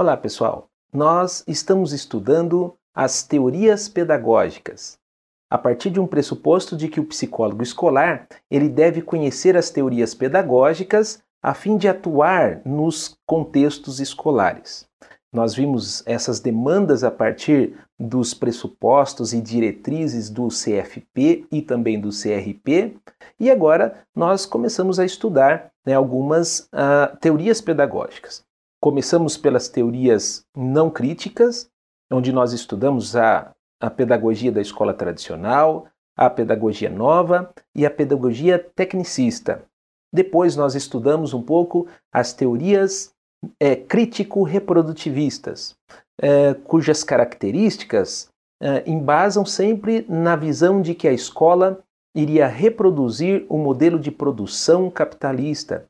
Olá, pessoal. Nós estamos estudando as teorias pedagógicas. A partir de um pressuposto de que o psicólogo escolar, ele deve conhecer as teorias pedagógicas a fim de atuar nos contextos escolares. Nós vimos essas demandas a partir dos pressupostos e diretrizes do CFP e também do CRP, e agora nós começamos a estudar né, algumas uh, teorias pedagógicas. Começamos pelas teorias não críticas, onde nós estudamos a, a pedagogia da escola tradicional, a pedagogia nova e a pedagogia tecnicista. Depois nós estudamos um pouco as teorias é, crítico-reprodutivistas, é, cujas características é, embasam sempre na visão de que a escola iria reproduzir o um modelo de produção capitalista,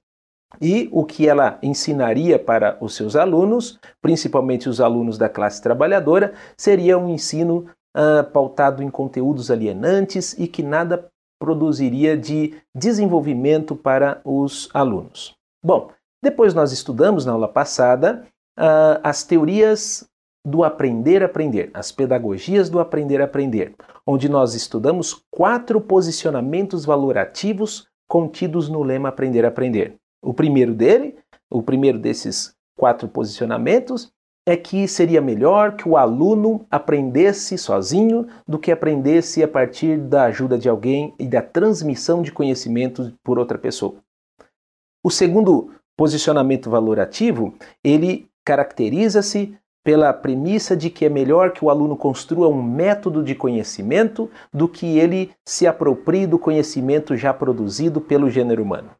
e o que ela ensinaria para os seus alunos, principalmente os alunos da classe trabalhadora, seria um ensino uh, pautado em conteúdos alienantes e que nada produziria de desenvolvimento para os alunos. Bom, depois nós estudamos na aula passada uh, as teorias do aprender-aprender, as pedagogias do aprender-aprender, onde nós estudamos quatro posicionamentos valorativos contidos no lema aprender-aprender. O primeiro dele, o primeiro desses quatro posicionamentos, é que seria melhor que o aluno aprendesse sozinho do que aprendesse a partir da ajuda de alguém e da transmissão de conhecimento por outra pessoa. O segundo posicionamento valorativo, ele caracteriza-se pela premissa de que é melhor que o aluno construa um método de conhecimento do que ele se aproprie do conhecimento já produzido pelo gênero humano.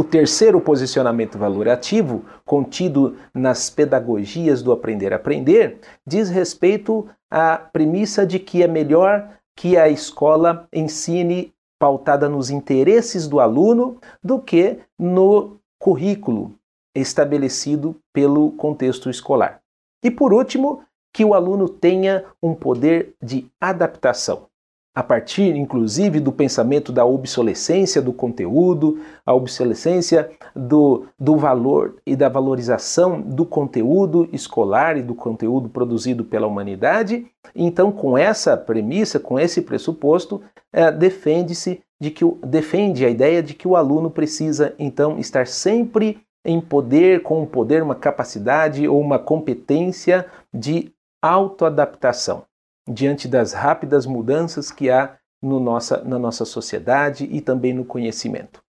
O terceiro posicionamento valorativo, contido nas pedagogias do aprender a aprender, diz respeito à premissa de que é melhor que a escola ensine pautada nos interesses do aluno do que no currículo estabelecido pelo contexto escolar. E por último, que o aluno tenha um poder de adaptação a partir inclusive do pensamento da obsolescência do conteúdo, a obsolescência do, do valor e da valorização do conteúdo escolar e do conteúdo produzido pela humanidade. Então, com essa premissa, com esse pressuposto, é, defende-se de que defende a ideia de que o aluno precisa então estar sempre em poder, com um poder, uma capacidade ou uma competência de autoadaptação diante das rápidas mudanças que há no nossa, na nossa sociedade e também no conhecimento.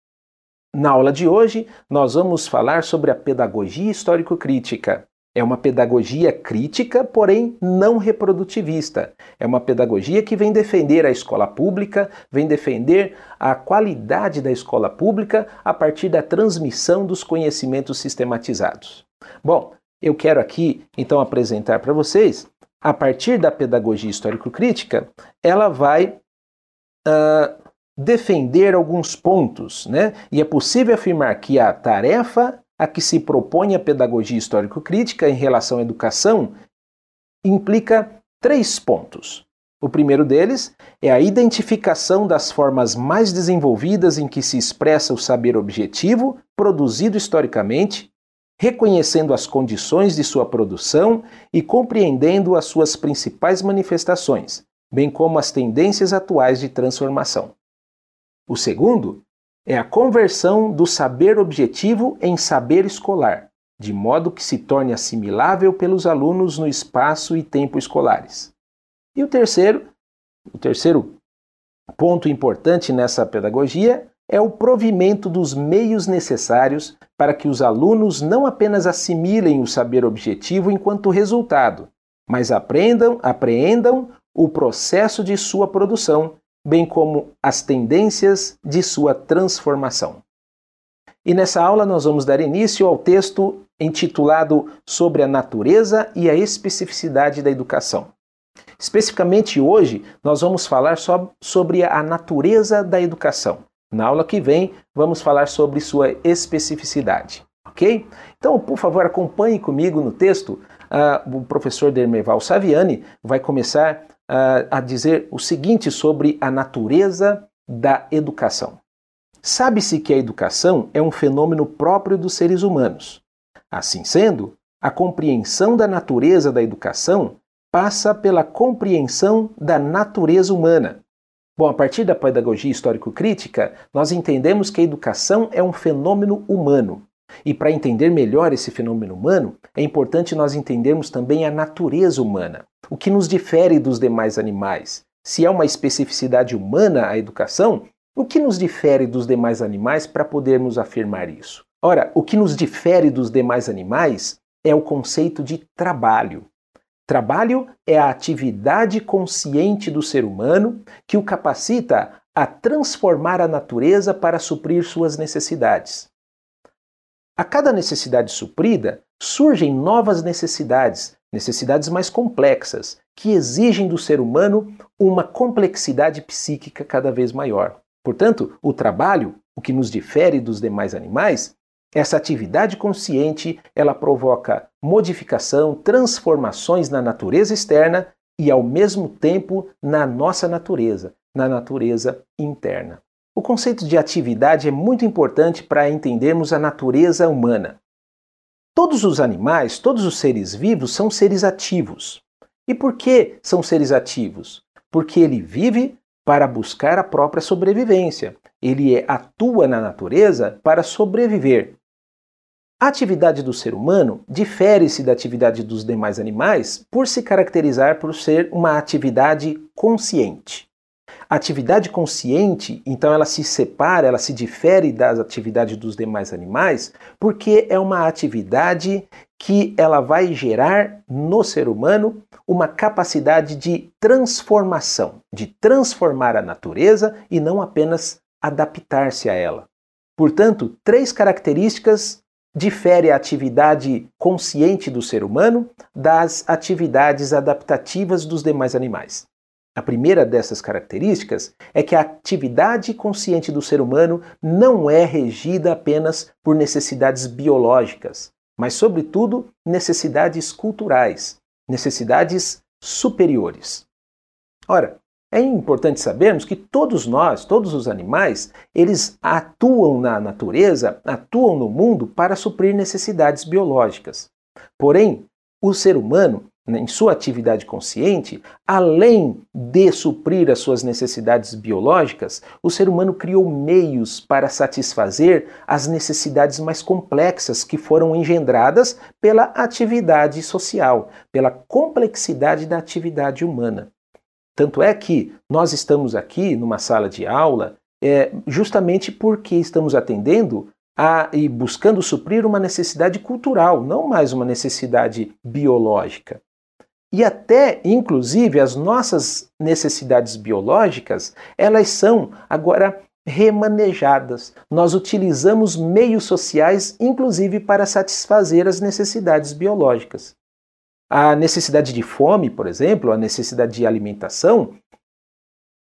Na aula de hoje, nós vamos falar sobre a pedagogia histórico-crítica. É uma pedagogia crítica, porém não reprodutivista. É uma pedagogia que vem defender a escola pública, vem defender a qualidade da escola pública a partir da transmissão dos conhecimentos sistematizados. Bom, eu quero aqui então apresentar para vocês a partir da pedagogia histórico-crítica, ela vai uh, defender alguns pontos, né? E é possível afirmar que a tarefa a que se propõe a pedagogia histórico-crítica em relação à educação implica três pontos. O primeiro deles é a identificação das formas mais desenvolvidas em que se expressa o saber objetivo produzido historicamente reconhecendo as condições de sua produção e compreendendo as suas principais manifestações, bem como as tendências atuais de transformação. O segundo é a conversão do saber objetivo em saber escolar, de modo que se torne assimilável pelos alunos no espaço e tempo escolares. E o terceiro, o terceiro ponto importante nessa pedagogia é o provimento dos meios necessários para que os alunos não apenas assimilem o saber objetivo enquanto resultado, mas aprendam, apreendam o processo de sua produção, bem como as tendências de sua transformação. E nessa aula nós vamos dar início ao texto intitulado Sobre a natureza e a especificidade da educação. Especificamente hoje, nós vamos falar sobre a natureza da educação. Na aula que vem, vamos falar sobre sua especificidade, ok? Então, por favor, acompanhe comigo no texto. Uh, o professor Dermeval Saviani vai começar uh, a dizer o seguinte sobre a natureza da educação. Sabe-se que a educação é um fenômeno próprio dos seres humanos. Assim sendo, a compreensão da natureza da educação passa pela compreensão da natureza humana. Bom, a partir da pedagogia histórico-crítica, nós entendemos que a educação é um fenômeno humano. E para entender melhor esse fenômeno humano, é importante nós entendermos também a natureza humana, o que nos difere dos demais animais. Se é uma especificidade humana a educação, o que nos difere dos demais animais para podermos afirmar isso? Ora, o que nos difere dos demais animais é o conceito de trabalho. Trabalho é a atividade consciente do ser humano que o capacita a transformar a natureza para suprir suas necessidades. A cada necessidade suprida, surgem novas necessidades, necessidades mais complexas, que exigem do ser humano uma complexidade psíquica cada vez maior. Portanto, o trabalho, o que nos difere dos demais animais, essa atividade consciente, ela provoca modificação, transformações na natureza externa e ao mesmo tempo na nossa natureza, na natureza interna. O conceito de atividade é muito importante para entendermos a natureza humana. Todos os animais, todos os seres vivos são seres ativos. E por que são seres ativos? Porque ele vive para buscar a própria sobrevivência. Ele é, atua na natureza para sobreviver. A atividade do ser humano difere-se da atividade dos demais animais por se caracterizar por ser uma atividade consciente. A atividade consciente, então, ela se separa, ela se difere das atividades dos demais animais, porque é uma atividade que ela vai gerar no ser humano uma capacidade de transformação, de transformar a natureza e não apenas adaptar-se a ela. Portanto, três características diferem a atividade consciente do ser humano das atividades adaptativas dos demais animais. A primeira dessas características é que a atividade consciente do ser humano não é regida apenas por necessidades biológicas, mas, sobretudo, necessidades culturais, necessidades superiores. Ora, é importante sabermos que todos nós, todos os animais, eles atuam na natureza, atuam no mundo para suprir necessidades biológicas. Porém, o ser humano em sua atividade consciente, além de suprir as suas necessidades biológicas, o ser humano criou meios para satisfazer as necessidades mais complexas que foram engendradas pela atividade social, pela complexidade da atividade humana. Tanto é que nós estamos aqui numa sala de aula é, justamente porque estamos atendendo a, e buscando suprir uma necessidade cultural, não mais uma necessidade biológica. E até, inclusive, as nossas necessidades biológicas, elas são agora remanejadas. Nós utilizamos meios sociais, inclusive, para satisfazer as necessidades biológicas. A necessidade de fome, por exemplo, a necessidade de alimentação,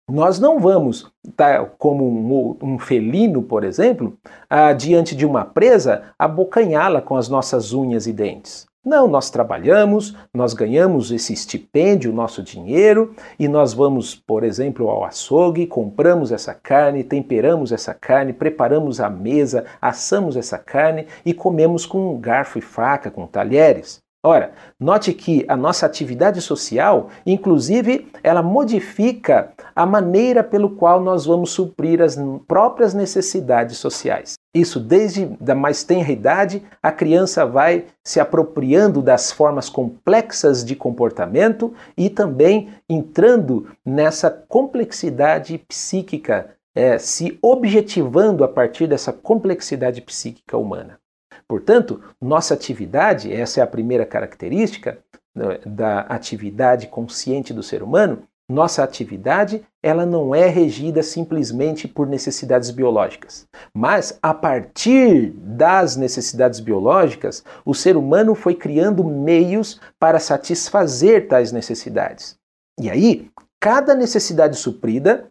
nós não vamos, tá, como um, um felino, por exemplo, ah, diante de uma presa, abocanhá-la com as nossas unhas e dentes. Não, nós trabalhamos, nós ganhamos esse estipêndio, nosso dinheiro, e nós vamos, por exemplo, ao açougue, compramos essa carne, temperamos essa carne, preparamos a mesa, assamos essa carne e comemos com garfo e faca, com talheres. Ora, note que a nossa atividade social, inclusive, ela modifica a maneira pelo qual nós vamos suprir as próprias necessidades sociais. Isso desde da mais tenra idade, a criança vai se apropriando das formas complexas de comportamento e também entrando nessa complexidade psíquica, é, se objetivando a partir dessa complexidade psíquica humana. Portanto, nossa atividade, essa é a primeira característica né, da atividade consciente do ser humano, nossa atividade, ela não é regida simplesmente por necessidades biológicas, mas a partir das necessidades biológicas, o ser humano foi criando meios para satisfazer tais necessidades. E aí, cada necessidade suprida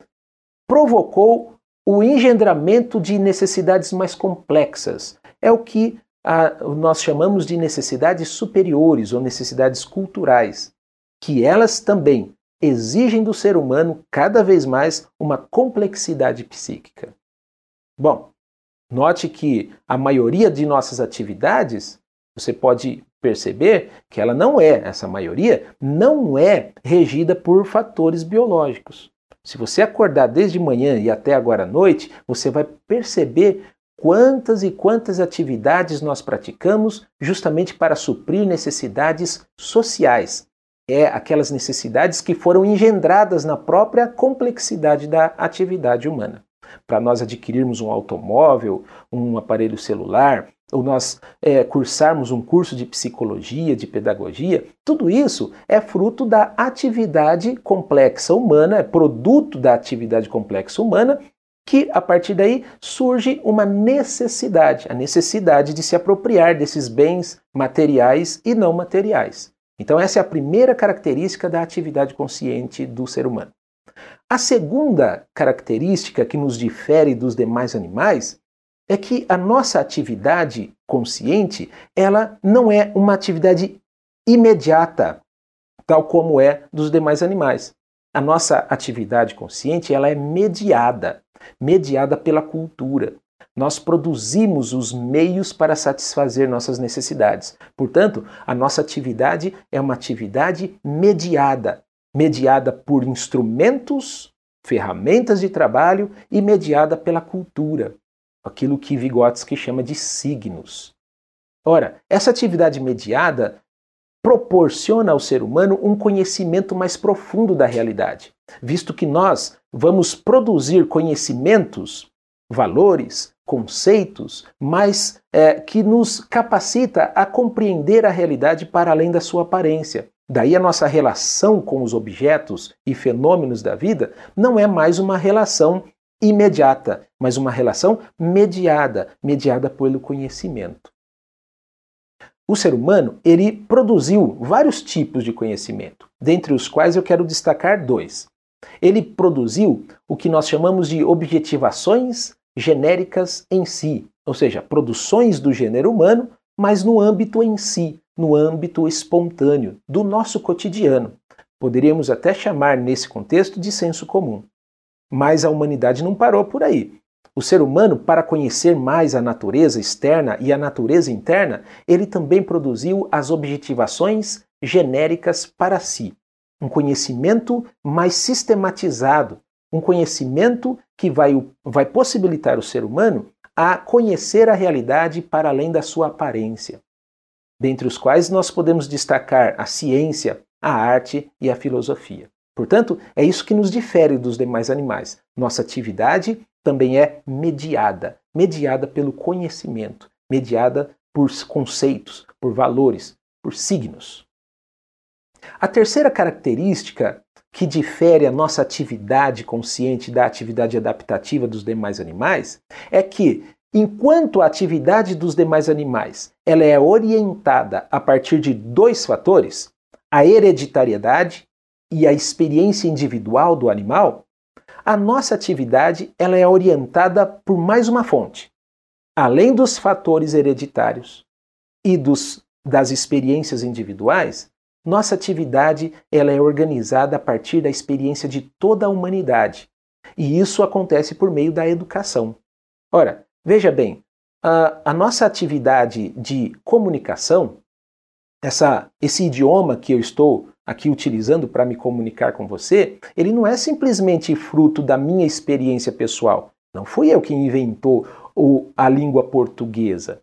provocou o engendramento de necessidades mais complexas. É o que a, nós chamamos de necessidades superiores ou necessidades culturais, que elas também exigem do ser humano cada vez mais uma complexidade psíquica. Bom, note que a maioria de nossas atividades, você pode perceber que ela não é, essa maioria, não é regida por fatores biológicos. Se você acordar desde manhã e até agora à noite, você vai perceber quantas e quantas atividades nós praticamos justamente para suprir necessidades sociais. É aquelas necessidades que foram engendradas na própria complexidade da atividade humana. Para nós adquirirmos um automóvel, um aparelho celular, ou nós é, cursarmos um curso de psicologia, de pedagogia, tudo isso é fruto da atividade complexa humana, é produto da atividade complexa humana, que a partir daí surge uma necessidade, a necessidade de se apropriar desses bens materiais e não materiais. Então, essa é a primeira característica da atividade consciente do ser humano. A segunda característica que nos difere dos demais animais é que a nossa atividade consciente, ela não é uma atividade imediata, tal como é dos demais animais. A nossa atividade consciente, ela é mediada, mediada pela cultura. Nós produzimos os meios para satisfazer nossas necessidades. Portanto, a nossa atividade é uma atividade mediada, mediada por instrumentos, ferramentas de trabalho e mediada pela cultura aquilo que Vygotsky chama de signos. Ora, essa atividade mediada proporciona ao ser humano um conhecimento mais profundo da realidade, visto que nós vamos produzir conhecimentos, valores, conceitos, mas é, que nos capacita a compreender a realidade para além da sua aparência. Daí a nossa relação com os objetos e fenômenos da vida não é mais uma relação imediata, mas uma relação mediada, mediada pelo conhecimento. O ser humano, ele produziu vários tipos de conhecimento, dentre os quais eu quero destacar dois. Ele produziu o que nós chamamos de objetivações genéricas em si, ou seja, produções do gênero humano, mas no âmbito em si, no âmbito espontâneo, do nosso cotidiano. Poderíamos até chamar nesse contexto de senso comum. Mas a humanidade não parou por aí. O ser humano, para conhecer mais a natureza externa e a natureza interna, ele também produziu as objetivações genéricas para si. Um conhecimento mais sistematizado, um conhecimento que vai, vai possibilitar o ser humano a conhecer a realidade para além da sua aparência. Dentre os quais nós podemos destacar a ciência, a arte e a filosofia. Portanto, é isso que nos difere dos demais animais. Nossa atividade também é mediada mediada pelo conhecimento, mediada por conceitos, por valores, por signos. A terceira característica que difere a nossa atividade consciente da atividade adaptativa dos demais animais é que, enquanto a atividade dos demais animais ela é orientada a partir de dois fatores, a hereditariedade e a experiência individual do animal, a nossa atividade ela é orientada por mais uma fonte. Além dos fatores hereditários e dos, das experiências individuais, nossa atividade ela é organizada a partir da experiência de toda a humanidade. E isso acontece por meio da educação. Ora, veja bem, a, a nossa atividade de comunicação, essa, esse idioma que eu estou aqui utilizando para me comunicar com você, ele não é simplesmente fruto da minha experiência pessoal. Não fui eu quem inventou o, a língua portuguesa.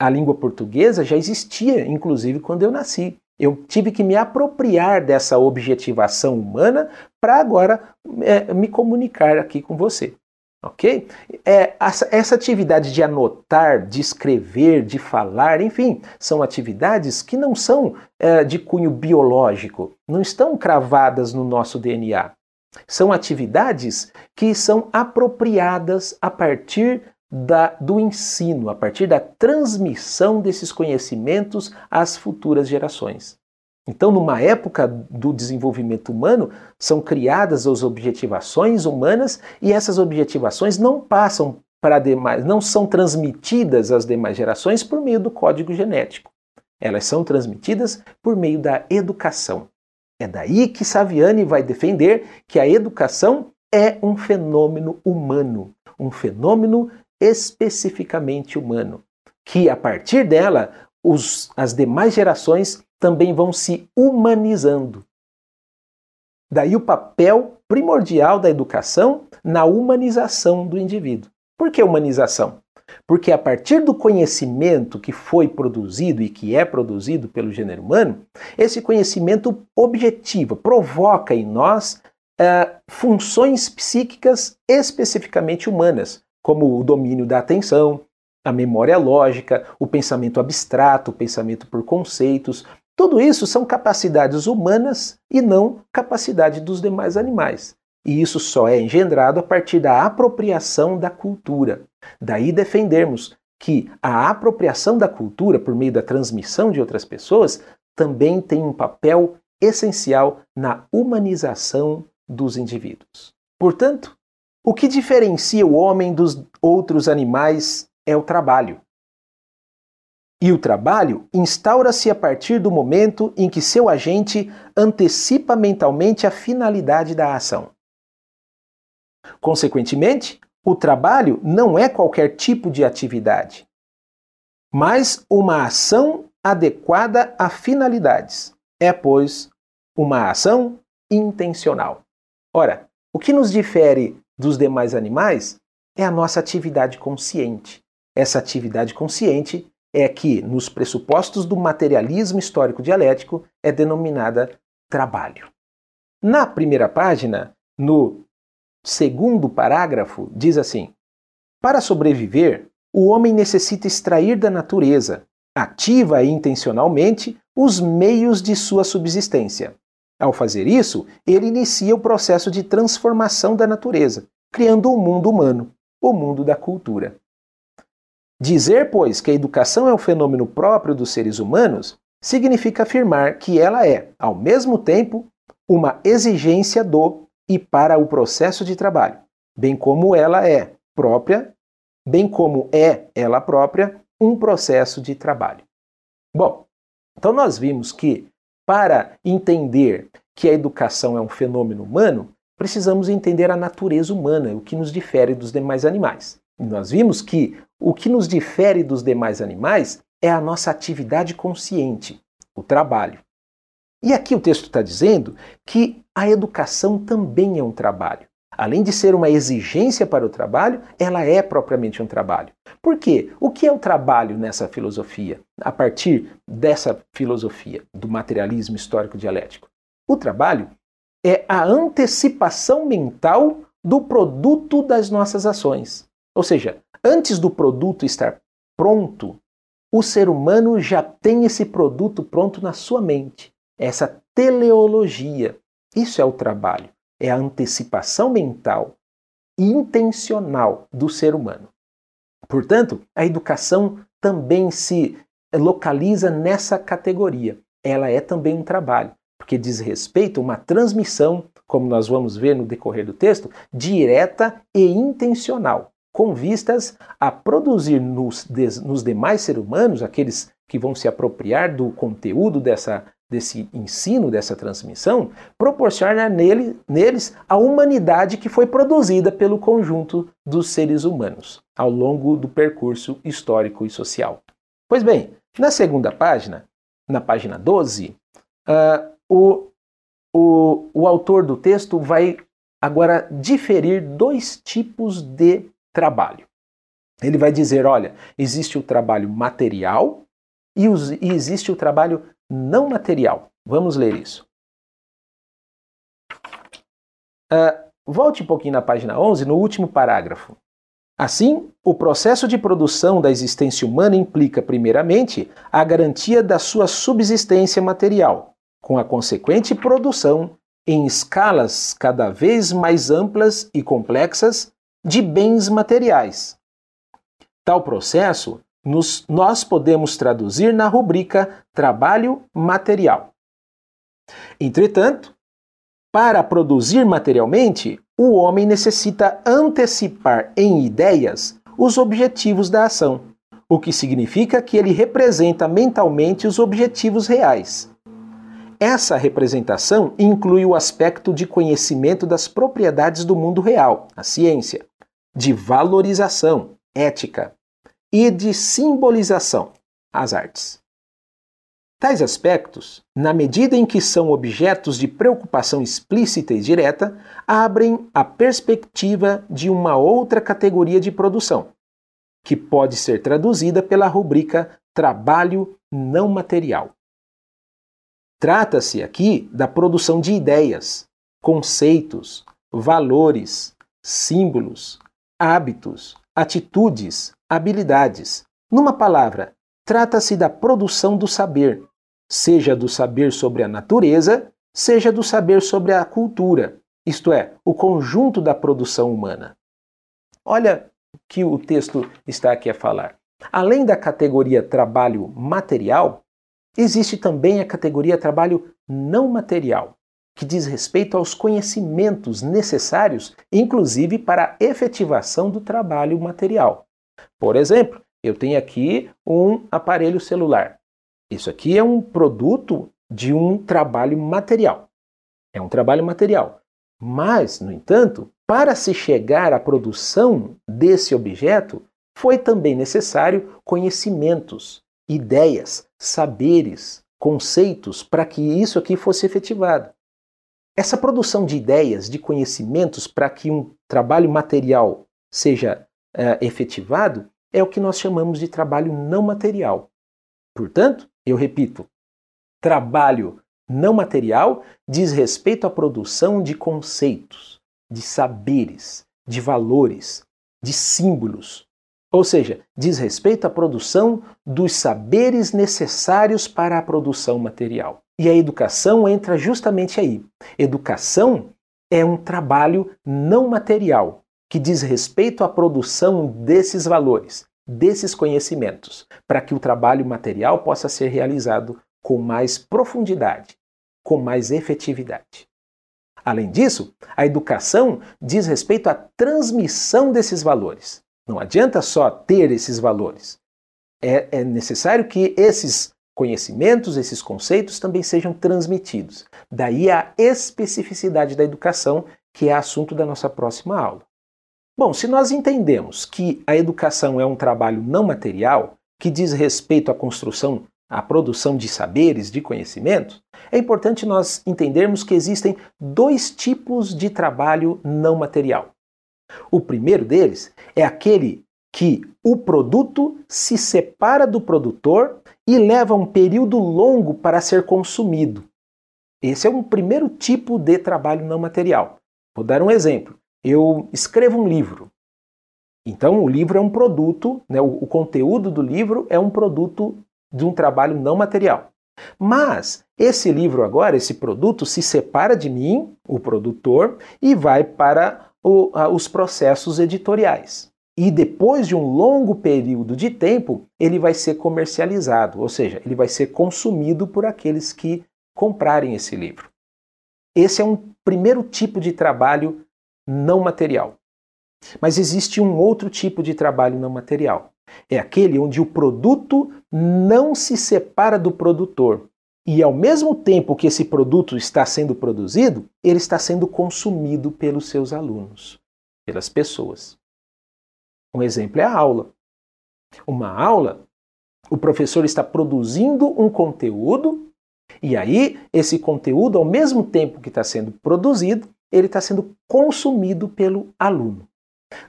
A língua portuguesa já existia, inclusive, quando eu nasci. Eu tive que me apropriar dessa objetivação humana para agora é, me comunicar aqui com você. Ok? É, essa atividade de anotar, de escrever, de falar, enfim, são atividades que não são é, de cunho biológico, não estão cravadas no nosso DNA. São atividades que são apropriadas a partir da, do ensino, a partir da transmissão desses conhecimentos às futuras gerações. Então, numa época do desenvolvimento humano, são criadas as objetivações humanas e essas objetivações não passam para demais, não são transmitidas às demais gerações por meio do código genético. Elas são transmitidas por meio da educação. É daí que Saviani vai defender que a educação é um fenômeno humano, um fenômeno especificamente humano, que a partir dela os, as demais gerações também vão se humanizando. Daí o papel primordial da educação na humanização do indivíduo. Por que humanização? Porque a partir do conhecimento que foi produzido e que é produzido pelo gênero humano, esse conhecimento objetiva, provoca em nós uh, funções psíquicas especificamente humanas, como o domínio da atenção, a memória lógica, o pensamento abstrato, o pensamento por conceitos. Tudo isso são capacidades humanas e não capacidade dos demais animais. E isso só é engendrado a partir da apropriação da cultura. Daí defendermos que a apropriação da cultura por meio da transmissão de outras pessoas também tem um papel essencial na humanização dos indivíduos. Portanto, o que diferencia o homem dos outros animais é o trabalho. E o trabalho instaura-se a partir do momento em que seu agente antecipa mentalmente a finalidade da ação. Consequentemente, o trabalho não é qualquer tipo de atividade, mas uma ação adequada a finalidades. É, pois, uma ação intencional. Ora, o que nos difere dos demais animais é a nossa atividade consciente. Essa atividade consciente é que, nos pressupostos do materialismo histórico dialético, é denominada trabalho. Na primeira página, no segundo parágrafo, diz assim: Para sobreviver, o homem necessita extrair da natureza, ativa e intencionalmente, os meios de sua subsistência. Ao fazer isso, ele inicia o processo de transformação da natureza, criando um mundo humano, o mundo da cultura. Dizer, pois, que a educação é um fenômeno próprio dos seres humanos significa afirmar que ela é, ao mesmo tempo, uma exigência do e para o processo de trabalho, bem como ela é própria, bem como é ela própria um processo de trabalho. Bom, então nós vimos que para entender que a educação é um fenômeno humano, precisamos entender a natureza humana, o que nos difere dos demais animais. Nós vimos que o que nos difere dos demais animais é a nossa atividade consciente, o trabalho. E aqui o texto está dizendo que a educação também é um trabalho. Além de ser uma exigência para o trabalho, ela é propriamente um trabalho. Por quê? O que é o trabalho nessa filosofia? A partir dessa filosofia do materialismo histórico dialético. O trabalho é a antecipação mental do produto das nossas ações. Ou seja, antes do produto estar pronto, o ser humano já tem esse produto pronto na sua mente essa teleologia. Isso é o trabalho, é a antecipação mental intencional do ser humano. Portanto, a educação também se localiza nessa categoria. Ela é também um trabalho, porque diz respeito a uma transmissão, como nós vamos ver no decorrer do texto, direta e intencional, com vistas a produzir nos, nos demais seres humanos, aqueles que vão se apropriar do conteúdo dessa desse ensino, dessa transmissão, proporciona nele, neles a humanidade que foi produzida pelo conjunto dos seres humanos ao longo do percurso histórico e social. Pois bem, na segunda página, na página 12, uh, o, o, o autor do texto vai agora diferir dois tipos de trabalho. Ele vai dizer: olha, existe o trabalho material e, os, e existe o trabalho não material. Vamos ler isso. Uh, volte um pouquinho na página 11, no último parágrafo. Assim, o processo de produção da existência humana implica, primeiramente, a garantia da sua subsistência material, com a consequente produção, em escalas cada vez mais amplas e complexas, de bens materiais. Tal processo nos, nós podemos traduzir na rubrica trabalho material. Entretanto, para produzir materialmente, o homem necessita antecipar em ideias os objetivos da ação, o que significa que ele representa mentalmente os objetivos reais. Essa representação inclui o aspecto de conhecimento das propriedades do mundo real, a ciência, de valorização, ética, e de simbolização, as artes. Tais aspectos, na medida em que são objetos de preocupação explícita e direta, abrem a perspectiva de uma outra categoria de produção, que pode ser traduzida pela rubrica trabalho não material. Trata-se aqui da produção de ideias, conceitos, valores, símbolos, hábitos, atitudes, habilidades. Numa palavra, trata-se da produção do saber, seja do saber sobre a natureza, seja do saber sobre a cultura, isto é, o conjunto da produção humana. Olha o que o texto está aqui a falar. Além da categoria trabalho material, existe também a categoria trabalho não material, que diz respeito aos conhecimentos necessários, inclusive para a efetivação do trabalho material. Por exemplo, eu tenho aqui um aparelho celular. Isso aqui é um produto de um trabalho material. É um trabalho material. Mas, no entanto, para se chegar à produção desse objeto, foi também necessário conhecimentos, ideias, saberes, conceitos para que isso aqui fosse efetivado. Essa produção de ideias, de conhecimentos para que um trabalho material seja uh, efetivado é o que nós chamamos de trabalho não material. Portanto, eu repito, trabalho não material diz respeito à produção de conceitos, de saberes, de valores, de símbolos. Ou seja, diz respeito à produção dos saberes necessários para a produção material. E a educação entra justamente aí. Educação é um trabalho não material que diz respeito à produção desses valores, desses conhecimentos, para que o trabalho material possa ser realizado com mais profundidade, com mais efetividade. Além disso, a educação diz respeito à transmissão desses valores. Não adianta só ter esses valores. É, é necessário que esses conhecimentos, esses conceitos também sejam transmitidos. Daí a especificidade da educação, que é assunto da nossa próxima aula. Bom, se nós entendemos que a educação é um trabalho não material, que diz respeito à construção, à produção de saberes, de conhecimentos, é importante nós entendermos que existem dois tipos de trabalho não material. O primeiro deles é aquele que o produto se separa do produtor e leva um período longo para ser consumido. Esse é um primeiro tipo de trabalho não material. Vou dar um exemplo eu escrevo um livro. Então, o livro é um produto, né, o, o conteúdo do livro é um produto de um trabalho não material. Mas esse livro agora, esse produto, se separa de mim, o produtor, e vai para o, a, os processos editoriais. E depois de um longo período de tempo, ele vai ser comercializado, ou seja, ele vai ser consumido por aqueles que comprarem esse livro. Esse é um primeiro tipo de trabalho não material. Mas existe um outro tipo de trabalho não material. É aquele onde o produto não se separa do produtor. E ao mesmo tempo que esse produto está sendo produzido, ele está sendo consumido pelos seus alunos, pelas pessoas. Um exemplo é a aula. Uma aula, o professor está produzindo um conteúdo, e aí esse conteúdo, ao mesmo tempo que está sendo produzido, ele está sendo consumido pelo aluno.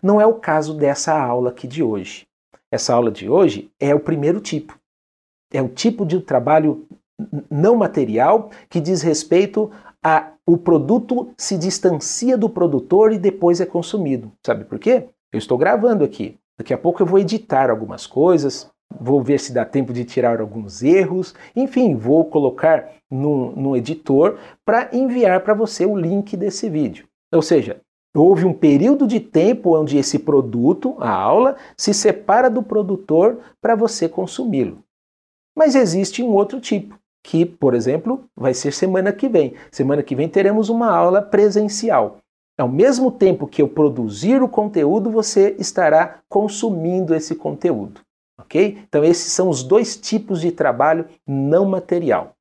Não é o caso dessa aula aqui de hoje. Essa aula de hoje é o primeiro tipo. É o tipo de trabalho não material que diz respeito a o produto se distancia do produtor e depois é consumido. Sabe por quê? Eu estou gravando aqui. Daqui a pouco eu vou editar algumas coisas, vou ver se dá tempo de tirar alguns erros, enfim, vou colocar no, no editor para enviar para você o link desse vídeo. Ou seja, houve um período de tempo onde esse produto, a aula, se separa do produtor para você consumi-lo. Mas existe um outro tipo, que, por exemplo, vai ser semana que vem. Semana que vem teremos uma aula presencial. Ao mesmo tempo que eu produzir o conteúdo, você estará consumindo esse conteúdo ok? Então esses são os dois tipos de trabalho não material.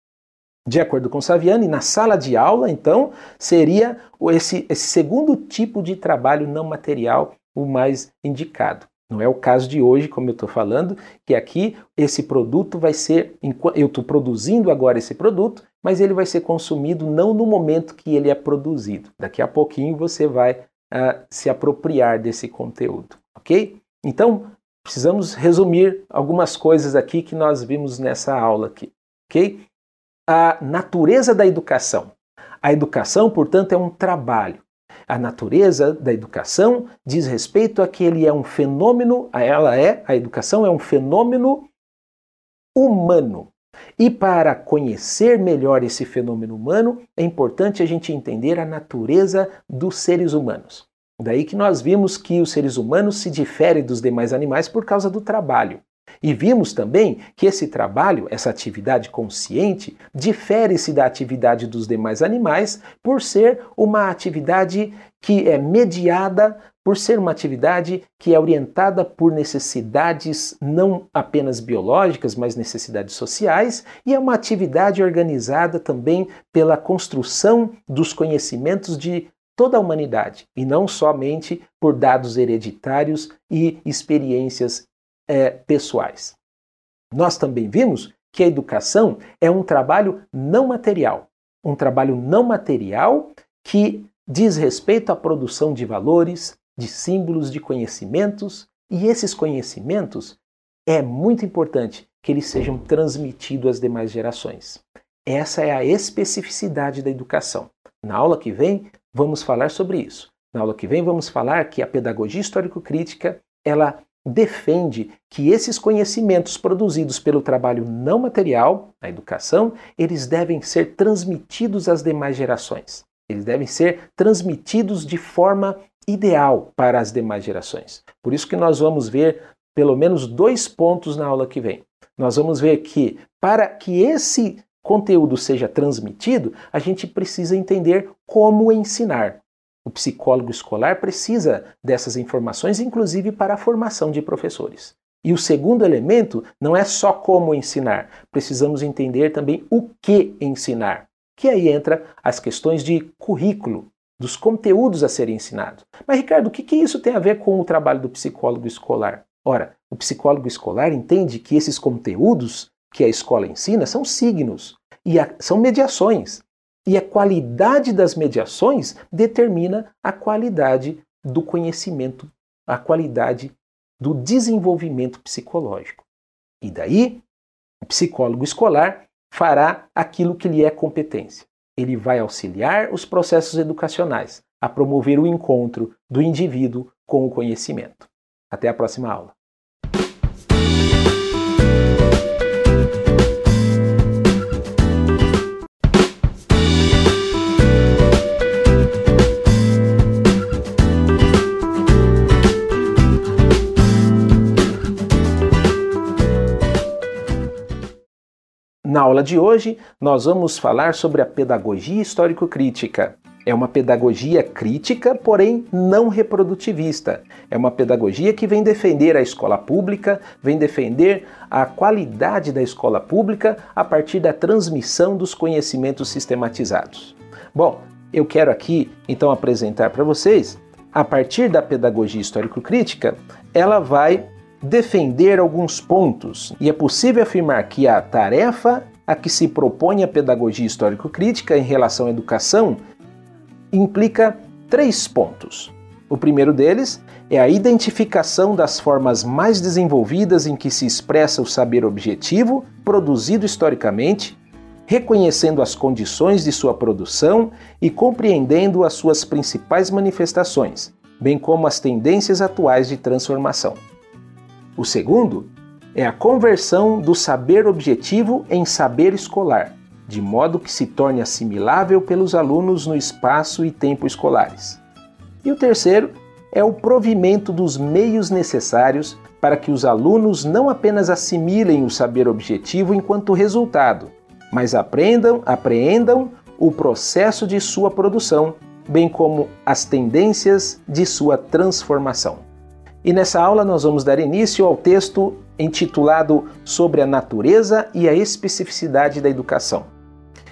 De acordo com Saviani, na sala de aula, então, seria esse, esse segundo tipo de trabalho não material o mais indicado. Não é o caso de hoje, como eu estou falando, que aqui esse produto vai ser. Eu estou produzindo agora esse produto, mas ele vai ser consumido não no momento que ele é produzido. Daqui a pouquinho você vai uh, se apropriar desse conteúdo, ok? Então, precisamos resumir algumas coisas aqui que nós vimos nessa aula aqui, ok? A natureza da educação. A educação, portanto, é um trabalho. A natureza da educação diz respeito a que ele é um fenômeno, ela é, a educação é um fenômeno humano. E para conhecer melhor esse fenômeno humano, é importante a gente entender a natureza dos seres humanos. Daí que nós vimos que os seres humanos se diferem dos demais animais por causa do trabalho. E vimos também que esse trabalho, essa atividade consciente, difere-se da atividade dos demais animais por ser uma atividade que é mediada, por ser uma atividade que é orientada por necessidades não apenas biológicas, mas necessidades sociais, e é uma atividade organizada também pela construção dos conhecimentos de toda a humanidade, e não somente por dados hereditários e experiências é, pessoais. Nós também vimos que a educação é um trabalho não material, um trabalho não material que diz respeito à produção de valores, de símbolos, de conhecimentos, e esses conhecimentos é muito importante que eles sejam transmitidos às demais gerações. Essa é a especificidade da educação. Na aula que vem, vamos falar sobre isso. Na aula que vem, vamos falar que a pedagogia histórico-crítica ela defende que esses conhecimentos produzidos pelo trabalho não material, a educação, eles devem ser transmitidos às demais gerações. Eles devem ser transmitidos de forma ideal para as demais gerações. Por isso que nós vamos ver pelo menos dois pontos na aula que vem. Nós vamos ver que para que esse conteúdo seja transmitido, a gente precisa entender como ensinar. O psicólogo escolar precisa dessas informações, inclusive para a formação de professores. E o segundo elemento não é só como ensinar, precisamos entender também o que ensinar, que aí entra as questões de currículo, dos conteúdos a serem ensinados. Mas, Ricardo, o que, que isso tem a ver com o trabalho do psicólogo escolar? Ora, o psicólogo escolar entende que esses conteúdos que a escola ensina são signos e a, são mediações. E a qualidade das mediações determina a qualidade do conhecimento, a qualidade do desenvolvimento psicológico. E daí, o psicólogo escolar fará aquilo que lhe é competência. Ele vai auxiliar os processos educacionais a promover o encontro do indivíduo com o conhecimento. Até a próxima aula. Na aula de hoje, nós vamos falar sobre a pedagogia histórico-crítica. É uma pedagogia crítica, porém não reprodutivista. É uma pedagogia que vem defender a escola pública, vem defender a qualidade da escola pública a partir da transmissão dos conhecimentos sistematizados. Bom, eu quero aqui então apresentar para vocês, a partir da pedagogia histórico-crítica, ela vai defender alguns pontos, e é possível afirmar que a tarefa a que se propõe a pedagogia histórico-crítica em relação à educação implica três pontos. O primeiro deles é a identificação das formas mais desenvolvidas em que se expressa o saber objetivo produzido historicamente, reconhecendo as condições de sua produção e compreendendo as suas principais manifestações, bem como as tendências atuais de transformação. O segundo é a conversão do saber objetivo em saber escolar, de modo que se torne assimilável pelos alunos no espaço e tempo escolares. E o terceiro é o provimento dos meios necessários para que os alunos não apenas assimilem o saber objetivo enquanto resultado, mas aprendam, apreendam o processo de sua produção, bem como as tendências de sua transformação. E nessa aula nós vamos dar início ao texto intitulado Sobre a Natureza e a Especificidade da Educação.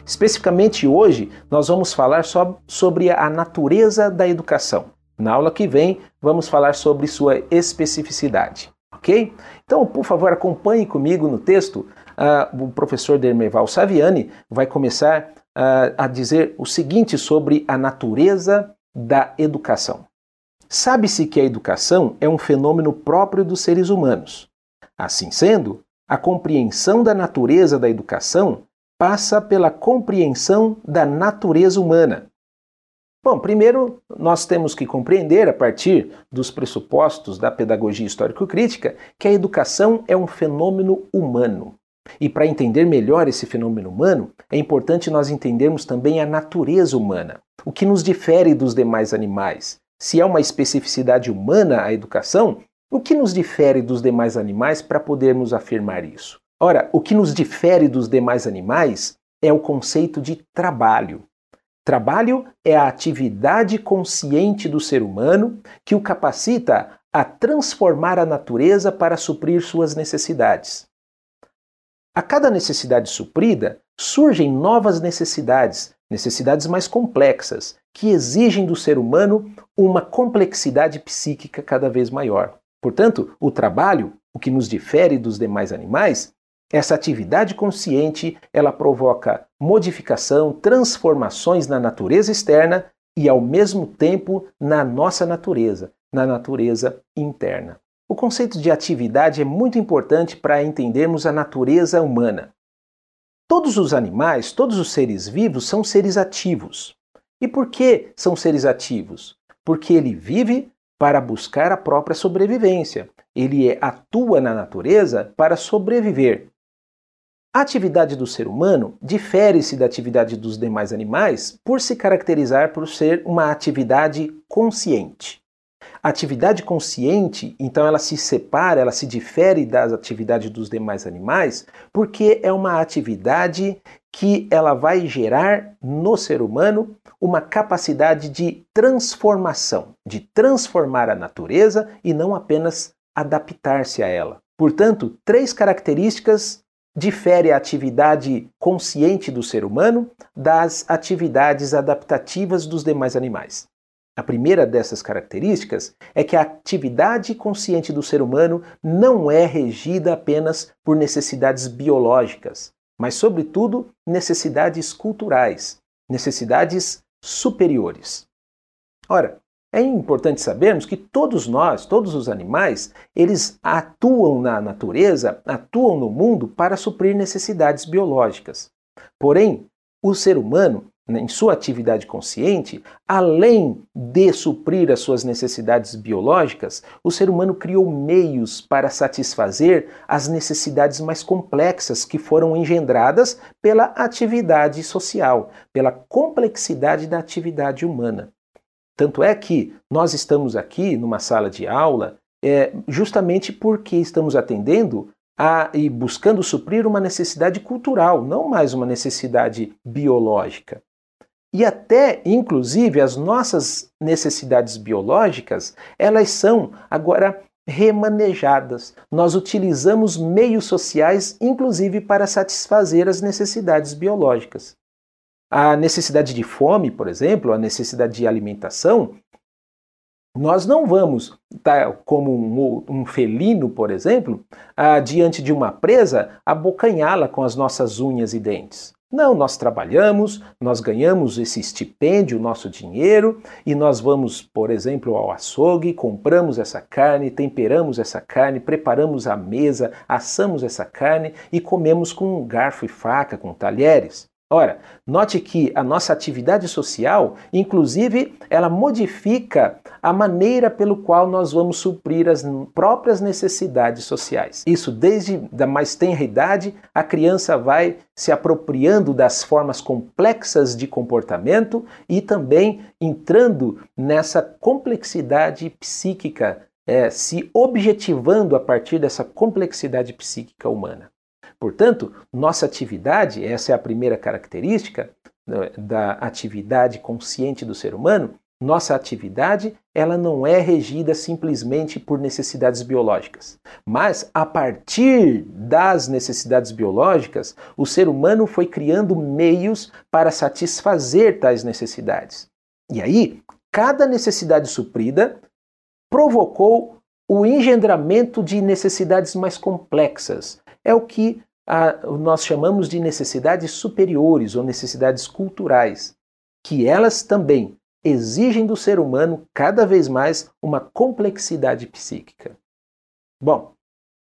Especificamente hoje, nós vamos falar sobre a natureza da educação. Na aula que vem, vamos falar sobre sua especificidade, ok? Então, por favor, acompanhe comigo no texto. Uh, o professor Dermeval Saviani vai começar uh, a dizer o seguinte sobre a natureza da educação. Sabe-se que a educação é um fenômeno próprio dos seres humanos. Assim sendo, a compreensão da natureza da educação passa pela compreensão da natureza humana. Bom, primeiro nós temos que compreender, a partir dos pressupostos da pedagogia histórico-crítica, que a educação é um fenômeno humano. E para entender melhor esse fenômeno humano, é importante nós entendermos também a natureza humana, o que nos difere dos demais animais. Se é uma especificidade humana a educação, o que nos difere dos demais animais para podermos afirmar isso? Ora, o que nos difere dos demais animais é o conceito de trabalho. Trabalho é a atividade consciente do ser humano que o capacita a transformar a natureza para suprir suas necessidades. A cada necessidade suprida, surgem novas necessidades, necessidades mais complexas, que exigem do ser humano uma complexidade psíquica cada vez maior. Portanto, o trabalho, o que nos difere dos demais animais, essa atividade consciente, ela provoca modificação, transformações na natureza externa e ao mesmo tempo na nossa natureza, na natureza interna. O conceito de atividade é muito importante para entendermos a natureza humana. Todos os animais, todos os seres vivos são seres ativos. E por que são seres ativos? Porque ele vive para buscar a própria sobrevivência. Ele atua na natureza para sobreviver. A atividade do ser humano difere-se da atividade dos demais animais por se caracterizar por ser uma atividade consciente. A atividade consciente, então, ela se separa, ela se difere das atividades dos demais animais, porque é uma atividade que ela vai gerar no ser humano uma capacidade de transformação, de transformar a natureza e não apenas adaptar-se a ela. Portanto, três características difere a atividade consciente do ser humano das atividades adaptativas dos demais animais. A primeira dessas características é que a atividade consciente do ser humano não é regida apenas por necessidades biológicas, mas, sobretudo, necessidades culturais, necessidades superiores. Ora, é importante sabermos que todos nós, todos os animais, eles atuam na natureza, atuam no mundo para suprir necessidades biológicas. Porém, o ser humano, em sua atividade consciente, além de suprir as suas necessidades biológicas, o ser humano criou meios para satisfazer as necessidades mais complexas que foram engendradas pela atividade social, pela complexidade da atividade humana. Tanto é que nós estamos aqui numa sala de aula é, justamente porque estamos atendendo a, e buscando suprir uma necessidade cultural, não mais uma necessidade biológica. E até, inclusive, as nossas necessidades biológicas, elas são agora remanejadas. Nós utilizamos meios sociais, inclusive, para satisfazer as necessidades biológicas. A necessidade de fome, por exemplo, a necessidade de alimentação, nós não vamos, tá, como um, um felino, por exemplo, ah, diante de uma presa, abocanhá-la com as nossas unhas e dentes. Não, nós trabalhamos, nós ganhamos esse estipêndio, nosso dinheiro, e nós vamos, por exemplo, ao açougue, compramos essa carne, temperamos essa carne, preparamos a mesa, assamos essa carne e comemos com garfo e faca, com talheres. Ora, note que a nossa atividade social, inclusive, ela modifica a maneira pelo qual nós vamos suprir as próprias necessidades sociais. Isso desde da mais tenra idade, a criança vai se apropriando das formas complexas de comportamento e também entrando nessa complexidade psíquica, é, se objetivando a partir dessa complexidade psíquica humana. Portanto, nossa atividade, essa é a primeira característica né, da atividade consciente do ser humano, nossa atividade, ela não é regida simplesmente por necessidades biológicas, mas a partir das necessidades biológicas, o ser humano foi criando meios para satisfazer tais necessidades. E aí, cada necessidade suprida provocou o engendramento de necessidades mais complexas. É o que a, nós chamamos de necessidades superiores ou necessidades culturais, que elas também exigem do ser humano cada vez mais uma complexidade psíquica. Bom,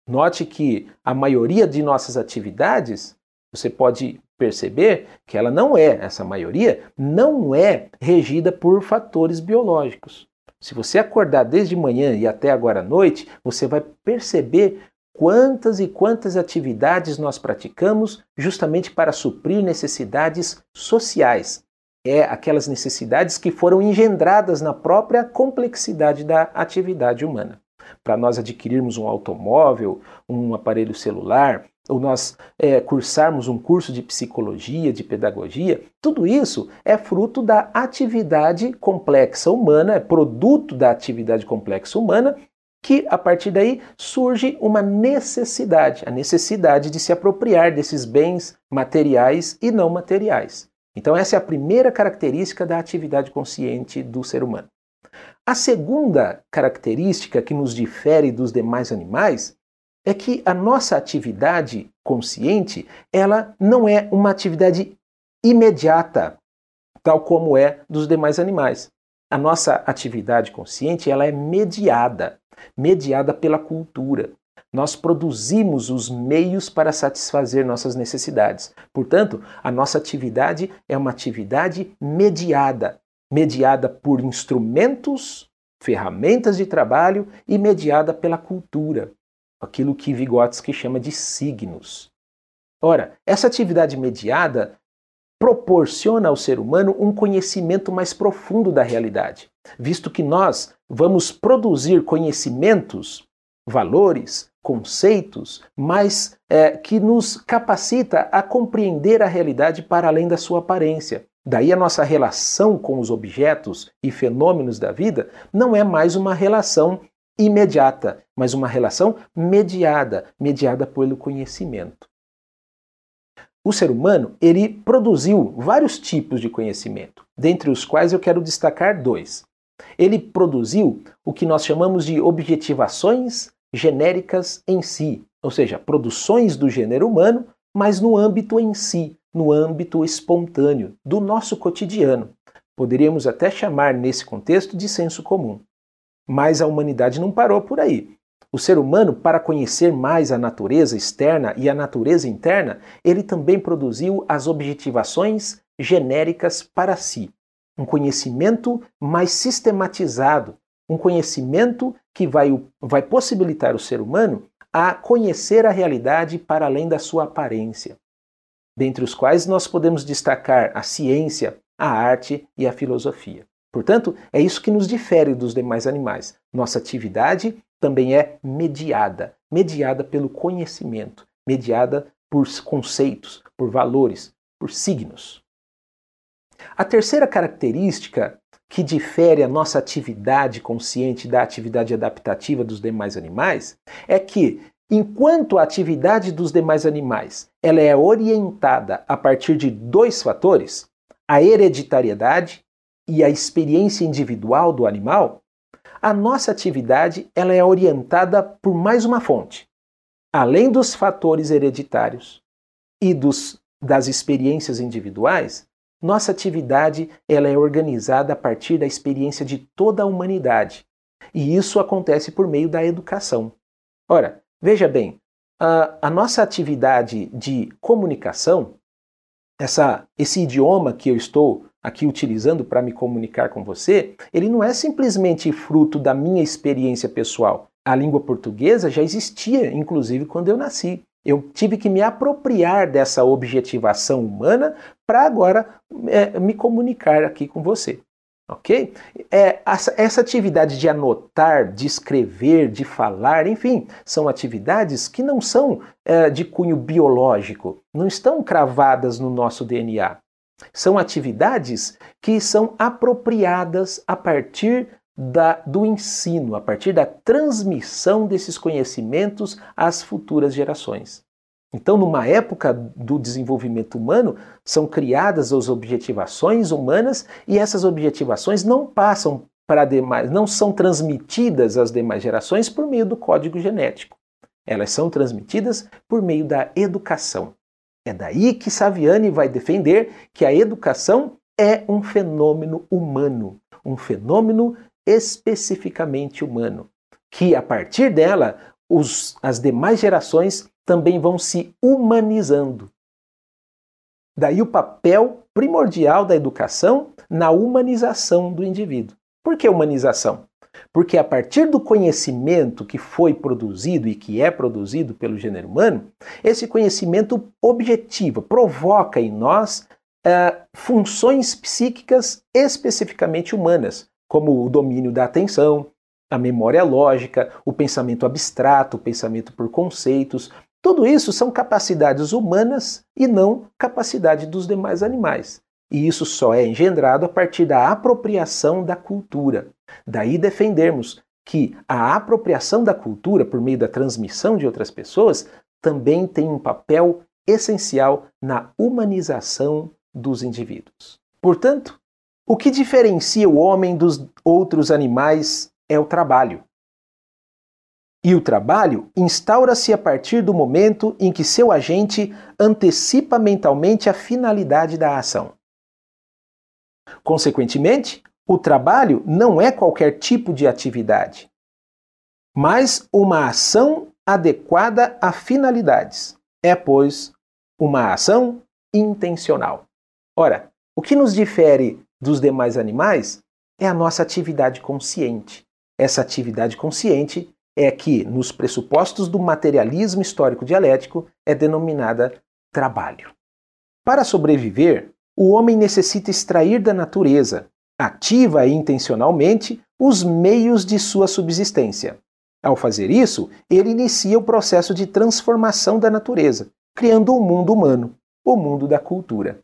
note que a maioria de nossas atividades, você pode perceber que ela não é, essa maioria, não é regida por fatores biológicos. Se você acordar desde manhã e até agora à noite, você vai perceber quantas e quantas atividades nós praticamos justamente para suprir necessidades sociais. É aquelas necessidades que foram engendradas na própria complexidade da atividade humana. Para nós adquirirmos um automóvel, um aparelho celular, ou nós é, cursarmos um curso de psicologia, de pedagogia, tudo isso é fruto da atividade complexa humana, é produto da atividade complexa humana, que a partir daí surge uma necessidade, a necessidade de se apropriar desses bens materiais e não materiais. Então, essa é a primeira característica da atividade consciente do ser humano. A segunda característica que nos difere dos demais animais é que a nossa atividade consciente, ela não é uma atividade imediata, tal como é dos demais animais. A nossa atividade consciente, ela é mediada, mediada pela cultura. Nós produzimos os meios para satisfazer nossas necessidades. Portanto, a nossa atividade é uma atividade mediada, mediada por instrumentos, ferramentas de trabalho e mediada pela cultura aquilo que Vygotsky chama de signos. Ora, essa atividade mediada proporciona ao ser humano um conhecimento mais profundo da realidade, visto que nós vamos produzir conhecimentos, valores, conceitos, mas é, que nos capacita a compreender a realidade para além da sua aparência. Daí a nossa relação com os objetos e fenômenos da vida não é mais uma relação imediata, mas uma relação mediada, mediada pelo conhecimento. O ser humano, ele produziu vários tipos de conhecimento, dentre os quais eu quero destacar dois. Ele produziu o que nós chamamos de objetivações genéricas em si, ou seja, produções do gênero humano, mas no âmbito em si, no âmbito espontâneo, do nosso cotidiano. Poderíamos até chamar nesse contexto de senso comum. Mas a humanidade não parou por aí. O ser humano, para conhecer mais a natureza externa e a natureza interna, ele também produziu as objetivações genéricas para si. Um conhecimento mais sistematizado, um conhecimento que vai, vai possibilitar o ser humano a conhecer a realidade para além da sua aparência, dentre os quais nós podemos destacar a ciência, a arte e a filosofia. Portanto, é isso que nos difere dos demais animais. Nossa atividade também é mediada mediada pelo conhecimento, mediada por conceitos, por valores, por signos. A terceira característica que difere a nossa atividade consciente da atividade adaptativa dos demais animais é que, enquanto a atividade dos demais animais ela é orientada a partir de dois fatores, a hereditariedade e a experiência individual do animal, a nossa atividade ela é orientada por mais uma fonte. Além dos fatores hereditários e dos, das experiências individuais, nossa atividade ela é organizada a partir da experiência de toda a humanidade. E isso acontece por meio da educação. Ora, veja bem, a, a nossa atividade de comunicação, essa, esse idioma que eu estou aqui utilizando para me comunicar com você, ele não é simplesmente fruto da minha experiência pessoal. A língua portuguesa já existia, inclusive, quando eu nasci. Eu tive que me apropriar dessa objetivação humana para agora é, me comunicar aqui com você. Ok? É, essa, atividade de anotar, de escrever, de falar, enfim, são atividades que não são é, de cunho biológico, não estão cravadas no nosso DNA. São atividades que são apropriadas a partir da, do ensino, a partir da transmissão desses conhecimentos às futuras gerações. Então, numa época do desenvolvimento humano, são criadas as objetivações humanas e essas objetivações não passam para demais, não são transmitidas às demais gerações por meio do código genético. Elas são transmitidas por meio da educação. É daí que Saviani vai defender que a educação é um fenômeno humano, um fenômeno especificamente humano, que a partir dela os, as demais gerações também vão se humanizando. Daí o papel primordial da educação na humanização do indivíduo. Por que humanização? Porque a partir do conhecimento que foi produzido e que é produzido pelo gênero humano, esse conhecimento objetiva, provoca em nós uh, funções psíquicas especificamente humanas, como o domínio da atenção, a memória lógica, o pensamento abstrato, o pensamento por conceitos. Tudo isso são capacidades humanas e não capacidade dos demais animais. E isso só é engendrado a partir da apropriação da cultura. Daí defendermos que a apropriação da cultura por meio da transmissão de outras pessoas também tem um papel essencial na humanização dos indivíduos. Portanto, o que diferencia o homem dos outros animais é o trabalho. E o trabalho instaura-se a partir do momento em que seu agente antecipa mentalmente a finalidade da ação. Consequentemente, o trabalho não é qualquer tipo de atividade, mas uma ação adequada a finalidades. É, pois, uma ação intencional. Ora, o que nos difere dos demais animais é a nossa atividade consciente. Essa atividade consciente é que, nos pressupostos do materialismo histórico dialético, é denominada trabalho. Para sobreviver, o homem necessita extrair da natureza, ativa intencionalmente, os meios de sua subsistência. Ao fazer isso, ele inicia o processo de transformação da natureza, criando um mundo humano, o mundo da cultura.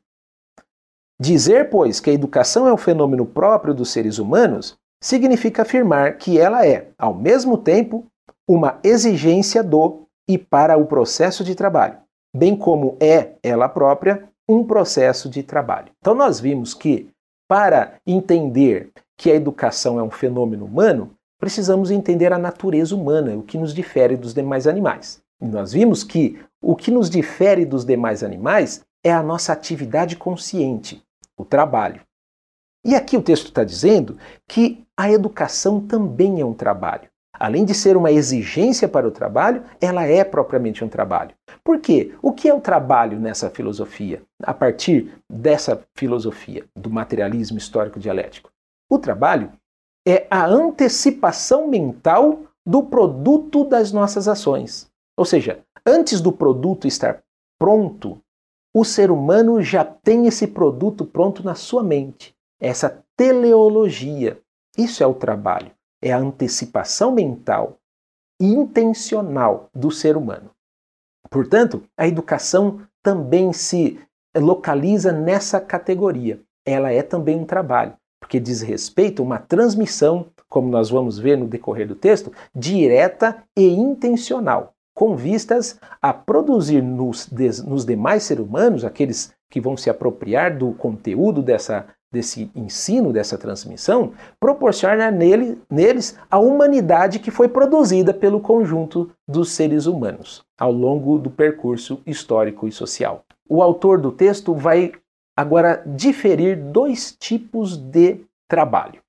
Dizer, pois, que a educação é um fenômeno próprio dos seres humanos significa afirmar que ela é, ao mesmo tempo, uma exigência do e para o processo de trabalho, bem como é ela própria um processo de trabalho. Então, nós vimos que, para entender que a educação é um fenômeno humano, precisamos entender a natureza humana, o que nos difere dos demais animais. E nós vimos que o que nos difere dos demais animais é a nossa atividade consciente, o trabalho. E aqui o texto está dizendo que a educação também é um trabalho. Além de ser uma exigência para o trabalho, ela é propriamente um trabalho. Por quê? O que é o trabalho nessa filosofia? A partir dessa filosofia do materialismo histórico dialético. O trabalho é a antecipação mental do produto das nossas ações. Ou seja, antes do produto estar pronto, o ser humano já tem esse produto pronto na sua mente. Essa teleologia. Isso é o trabalho. É a antecipação mental intencional do ser humano. Portanto, a educação também se localiza nessa categoria. Ela é também um trabalho, porque diz respeito a uma transmissão, como nós vamos ver no decorrer do texto, direta e intencional com vistas a produzir nos, nos demais seres humanos, aqueles que vão se apropriar do conteúdo dessa, desse ensino, dessa transmissão, proporcionar nele, neles a humanidade que foi produzida pelo conjunto dos seres humanos ao longo do percurso histórico e social. O autor do texto vai agora diferir dois tipos de trabalho.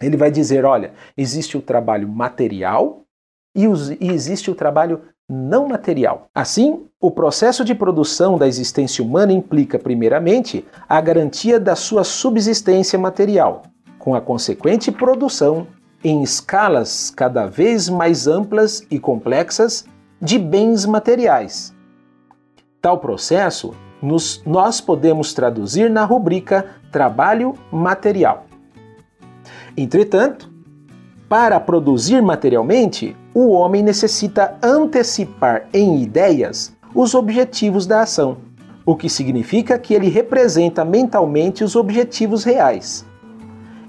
Ele vai dizer: olha, existe o trabalho material e, os, e existe o trabalho não material. Assim, o processo de produção da existência humana implica, primeiramente, a garantia da sua subsistência material, com a consequente produção, em escalas cada vez mais amplas e complexas, de bens materiais. Tal processo nos, nós podemos traduzir na rubrica trabalho material. Entretanto, para produzir materialmente, o homem necessita antecipar em ideias os objetivos da ação, o que significa que ele representa mentalmente os objetivos reais.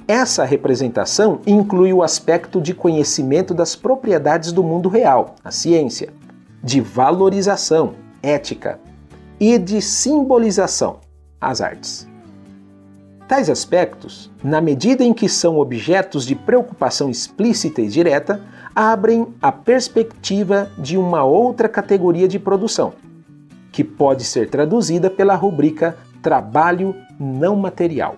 Essa representação inclui o aspecto de conhecimento das propriedades do mundo real, a ciência, de valorização, ética e de simbolização, as artes. Tais aspectos, na medida em que são objetos de preocupação explícita e direta, abrem a perspectiva de uma outra categoria de produção, que pode ser traduzida pela rubrica trabalho não material.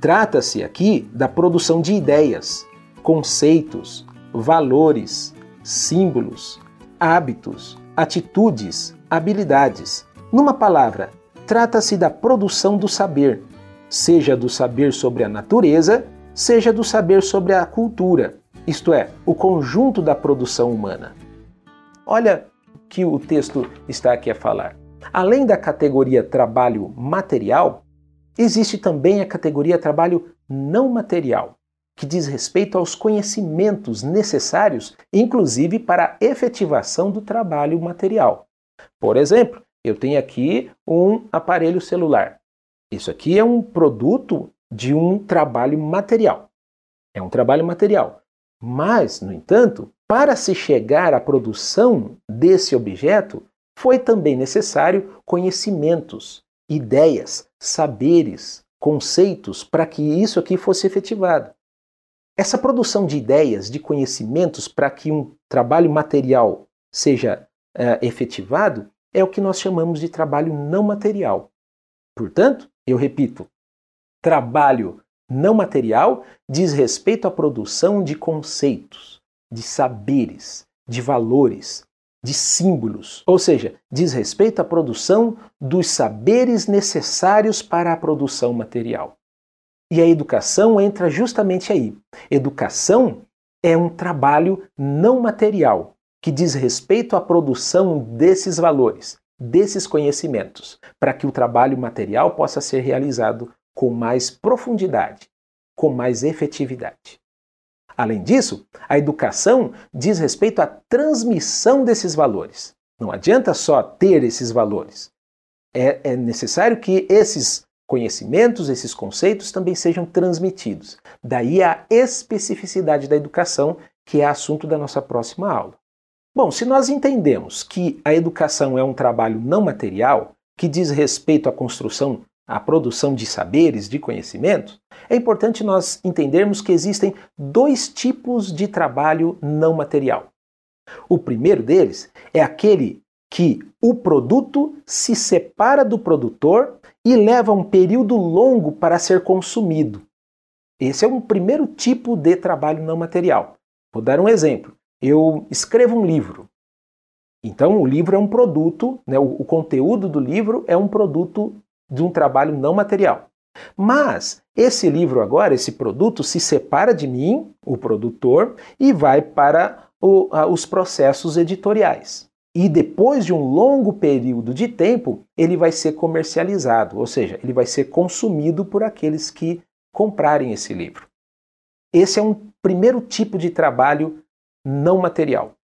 Trata-se aqui da produção de ideias, conceitos, valores, símbolos, hábitos, atitudes, habilidades. Numa palavra, trata-se da produção do saber, seja do saber sobre a natureza, seja do saber sobre a cultura, isto é, o conjunto da produção humana. Olha o que o texto está aqui a falar. Além da categoria trabalho material, existe também a categoria trabalho não material, que diz respeito aos conhecimentos necessários, inclusive para a efetivação do trabalho material. Por exemplo, eu tenho aqui um aparelho celular. Isso aqui é um produto de um trabalho material. É um trabalho material. Mas, no entanto, para se chegar à produção desse objeto, foi também necessário conhecimentos, ideias, saberes, conceitos para que isso aqui fosse efetivado. Essa produção de ideias, de conhecimentos para que um trabalho material seja é, efetivado é o que nós chamamos de trabalho não material. Portanto, eu repito, trabalho não material diz respeito à produção de conceitos, de saberes, de valores, de símbolos, ou seja, diz respeito à produção dos saberes necessários para a produção material. E a educação entra justamente aí. Educação é um trabalho não material que diz respeito à produção desses valores, desses conhecimentos, para que o trabalho material possa ser realizado com mais profundidade, com mais efetividade. Além disso, a educação diz respeito à transmissão desses valores. Não adianta só ter esses valores. É, é, necessário que esses conhecimentos, esses conceitos também sejam transmitidos. Daí a especificidade da educação, que é assunto da nossa próxima aula. Bom, se nós entendemos que a educação é um trabalho não material, que diz respeito à construção a produção de saberes, de conhecimentos, é importante nós entendermos que existem dois tipos de trabalho não material. O primeiro deles é aquele que o produto se separa do produtor e leva um período longo para ser consumido. Esse é um primeiro tipo de trabalho não material. Vou dar um exemplo. Eu escrevo um livro. Então, o livro é um produto, né, o, o conteúdo do livro é um produto de um trabalho não material. Mas esse livro agora, esse produto, se separa de mim, o produtor, e vai para o, a, os processos editoriais. E depois de um longo período de tempo, ele vai ser comercializado, ou seja, ele vai ser consumido por aqueles que comprarem esse livro. Esse é um primeiro tipo de trabalho não material.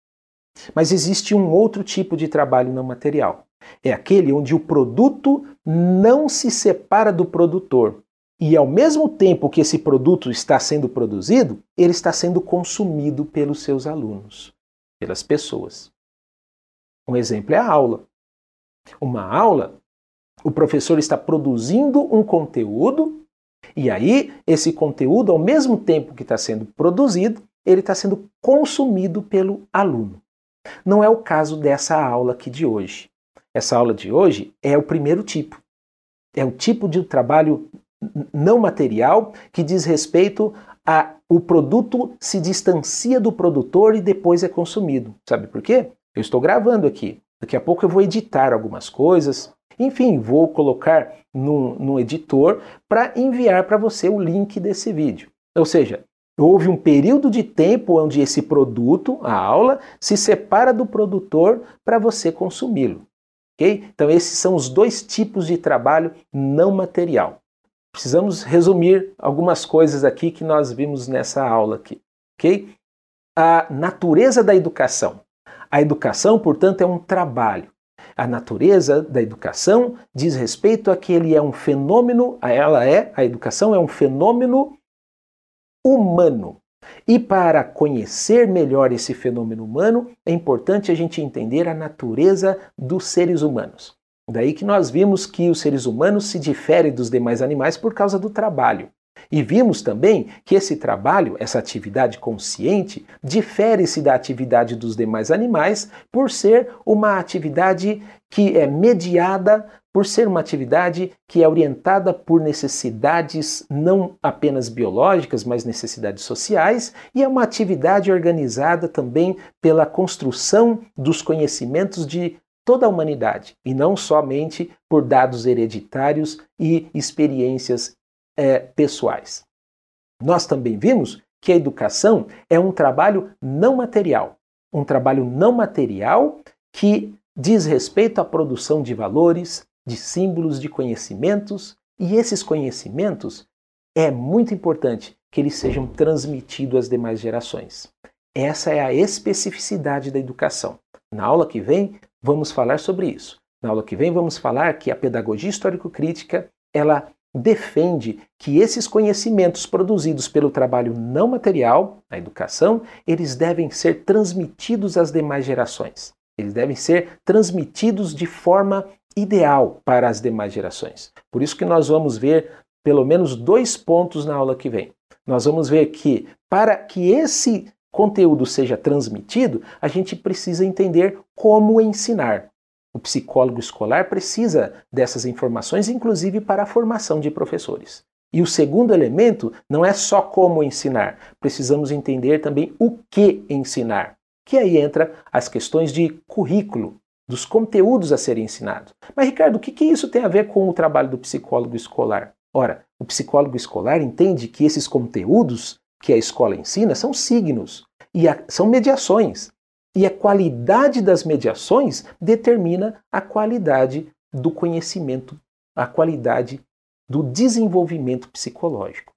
Mas existe um outro tipo de trabalho não material, é aquele onde o produto não se separa do produtor. E ao mesmo tempo que esse produto está sendo produzido, ele está sendo consumido pelos seus alunos, pelas pessoas. Um exemplo é a aula. Uma aula, o professor está produzindo um conteúdo, e aí esse conteúdo, ao mesmo tempo que está sendo produzido, ele está sendo consumido pelo aluno. Não é o caso dessa aula aqui de hoje. Essa aula de hoje é o primeiro tipo. É o tipo de trabalho não material que diz respeito a o produto se distancia do produtor e depois é consumido. Sabe por quê? Eu estou gravando aqui. Daqui a pouco eu vou editar algumas coisas. Enfim, vou colocar no, editor para enviar para você o link desse vídeo. Ou seja, houve um período de tempo onde esse produto, a aula, se separa do produtor para você consumi-lo. Então, esses são os dois tipos de trabalho não material. Precisamos resumir algumas coisas aqui que nós vimos nessa aula aqui. ok? A natureza da educação. A educação, portanto, é um trabalho. A natureza da educação diz respeito a que ele é um fenômeno, ela é, a educação é um fenômeno humano. E para conhecer melhor esse fenômeno humano, é importante a gente entender a natureza dos seres humanos. Daí que nós vimos que os seres humanos se diferem dos demais animais por causa do trabalho. E vimos também que esse trabalho, essa atividade consciente, difere-se da atividade dos demais animais por ser uma atividade que é mediada, por ser uma atividade que é orientada por necessidades não apenas biológicas, mas necessidades sociais, e é uma atividade organizada também pela construção dos conhecimentos de toda a humanidade, e não somente por dados hereditários e experiências é, pessoais. Nós também vimos que a educação é um trabalho não material, um trabalho não material que diz respeito à produção de valores, de símbolos, de conhecimentos, e esses conhecimentos é muito importante que eles sejam transmitidos às demais gerações. Essa é a especificidade da educação. Na aula que vem, vamos falar sobre isso. Na aula que vem, vamos falar que a pedagogia histórico-crítica ela defende que esses conhecimentos produzidos pelo trabalho não material, a educação, eles devem ser transmitidos às demais gerações. Eles devem ser transmitidos de forma ideal para as demais gerações. Por isso que nós vamos ver pelo menos dois pontos na aula que vem. Nós vamos ver que para que esse conteúdo seja transmitido, a gente precisa entender como ensinar. O psicólogo escolar precisa dessas informações, inclusive para a formação de professores. E o segundo elemento não é só como ensinar, precisamos entender também o que ensinar. Que aí entra as questões de currículo, dos conteúdos a serem ensinados. Mas, Ricardo, o que, que isso tem a ver com o trabalho do psicólogo escolar? Ora, o psicólogo escolar entende que esses conteúdos que a escola ensina são signos e a, são mediações. E a qualidade das mediações determina a qualidade do conhecimento, a qualidade do desenvolvimento psicológico.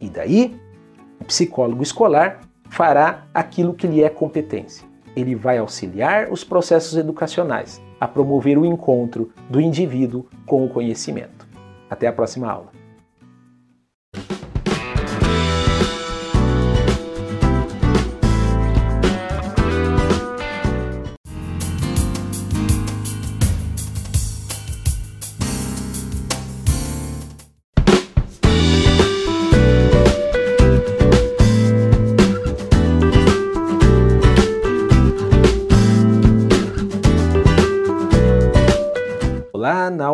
E daí, o psicólogo escolar fará aquilo que lhe é competência. Ele vai auxiliar os processos educacionais a promover o encontro do indivíduo com o conhecimento. Até a próxima aula.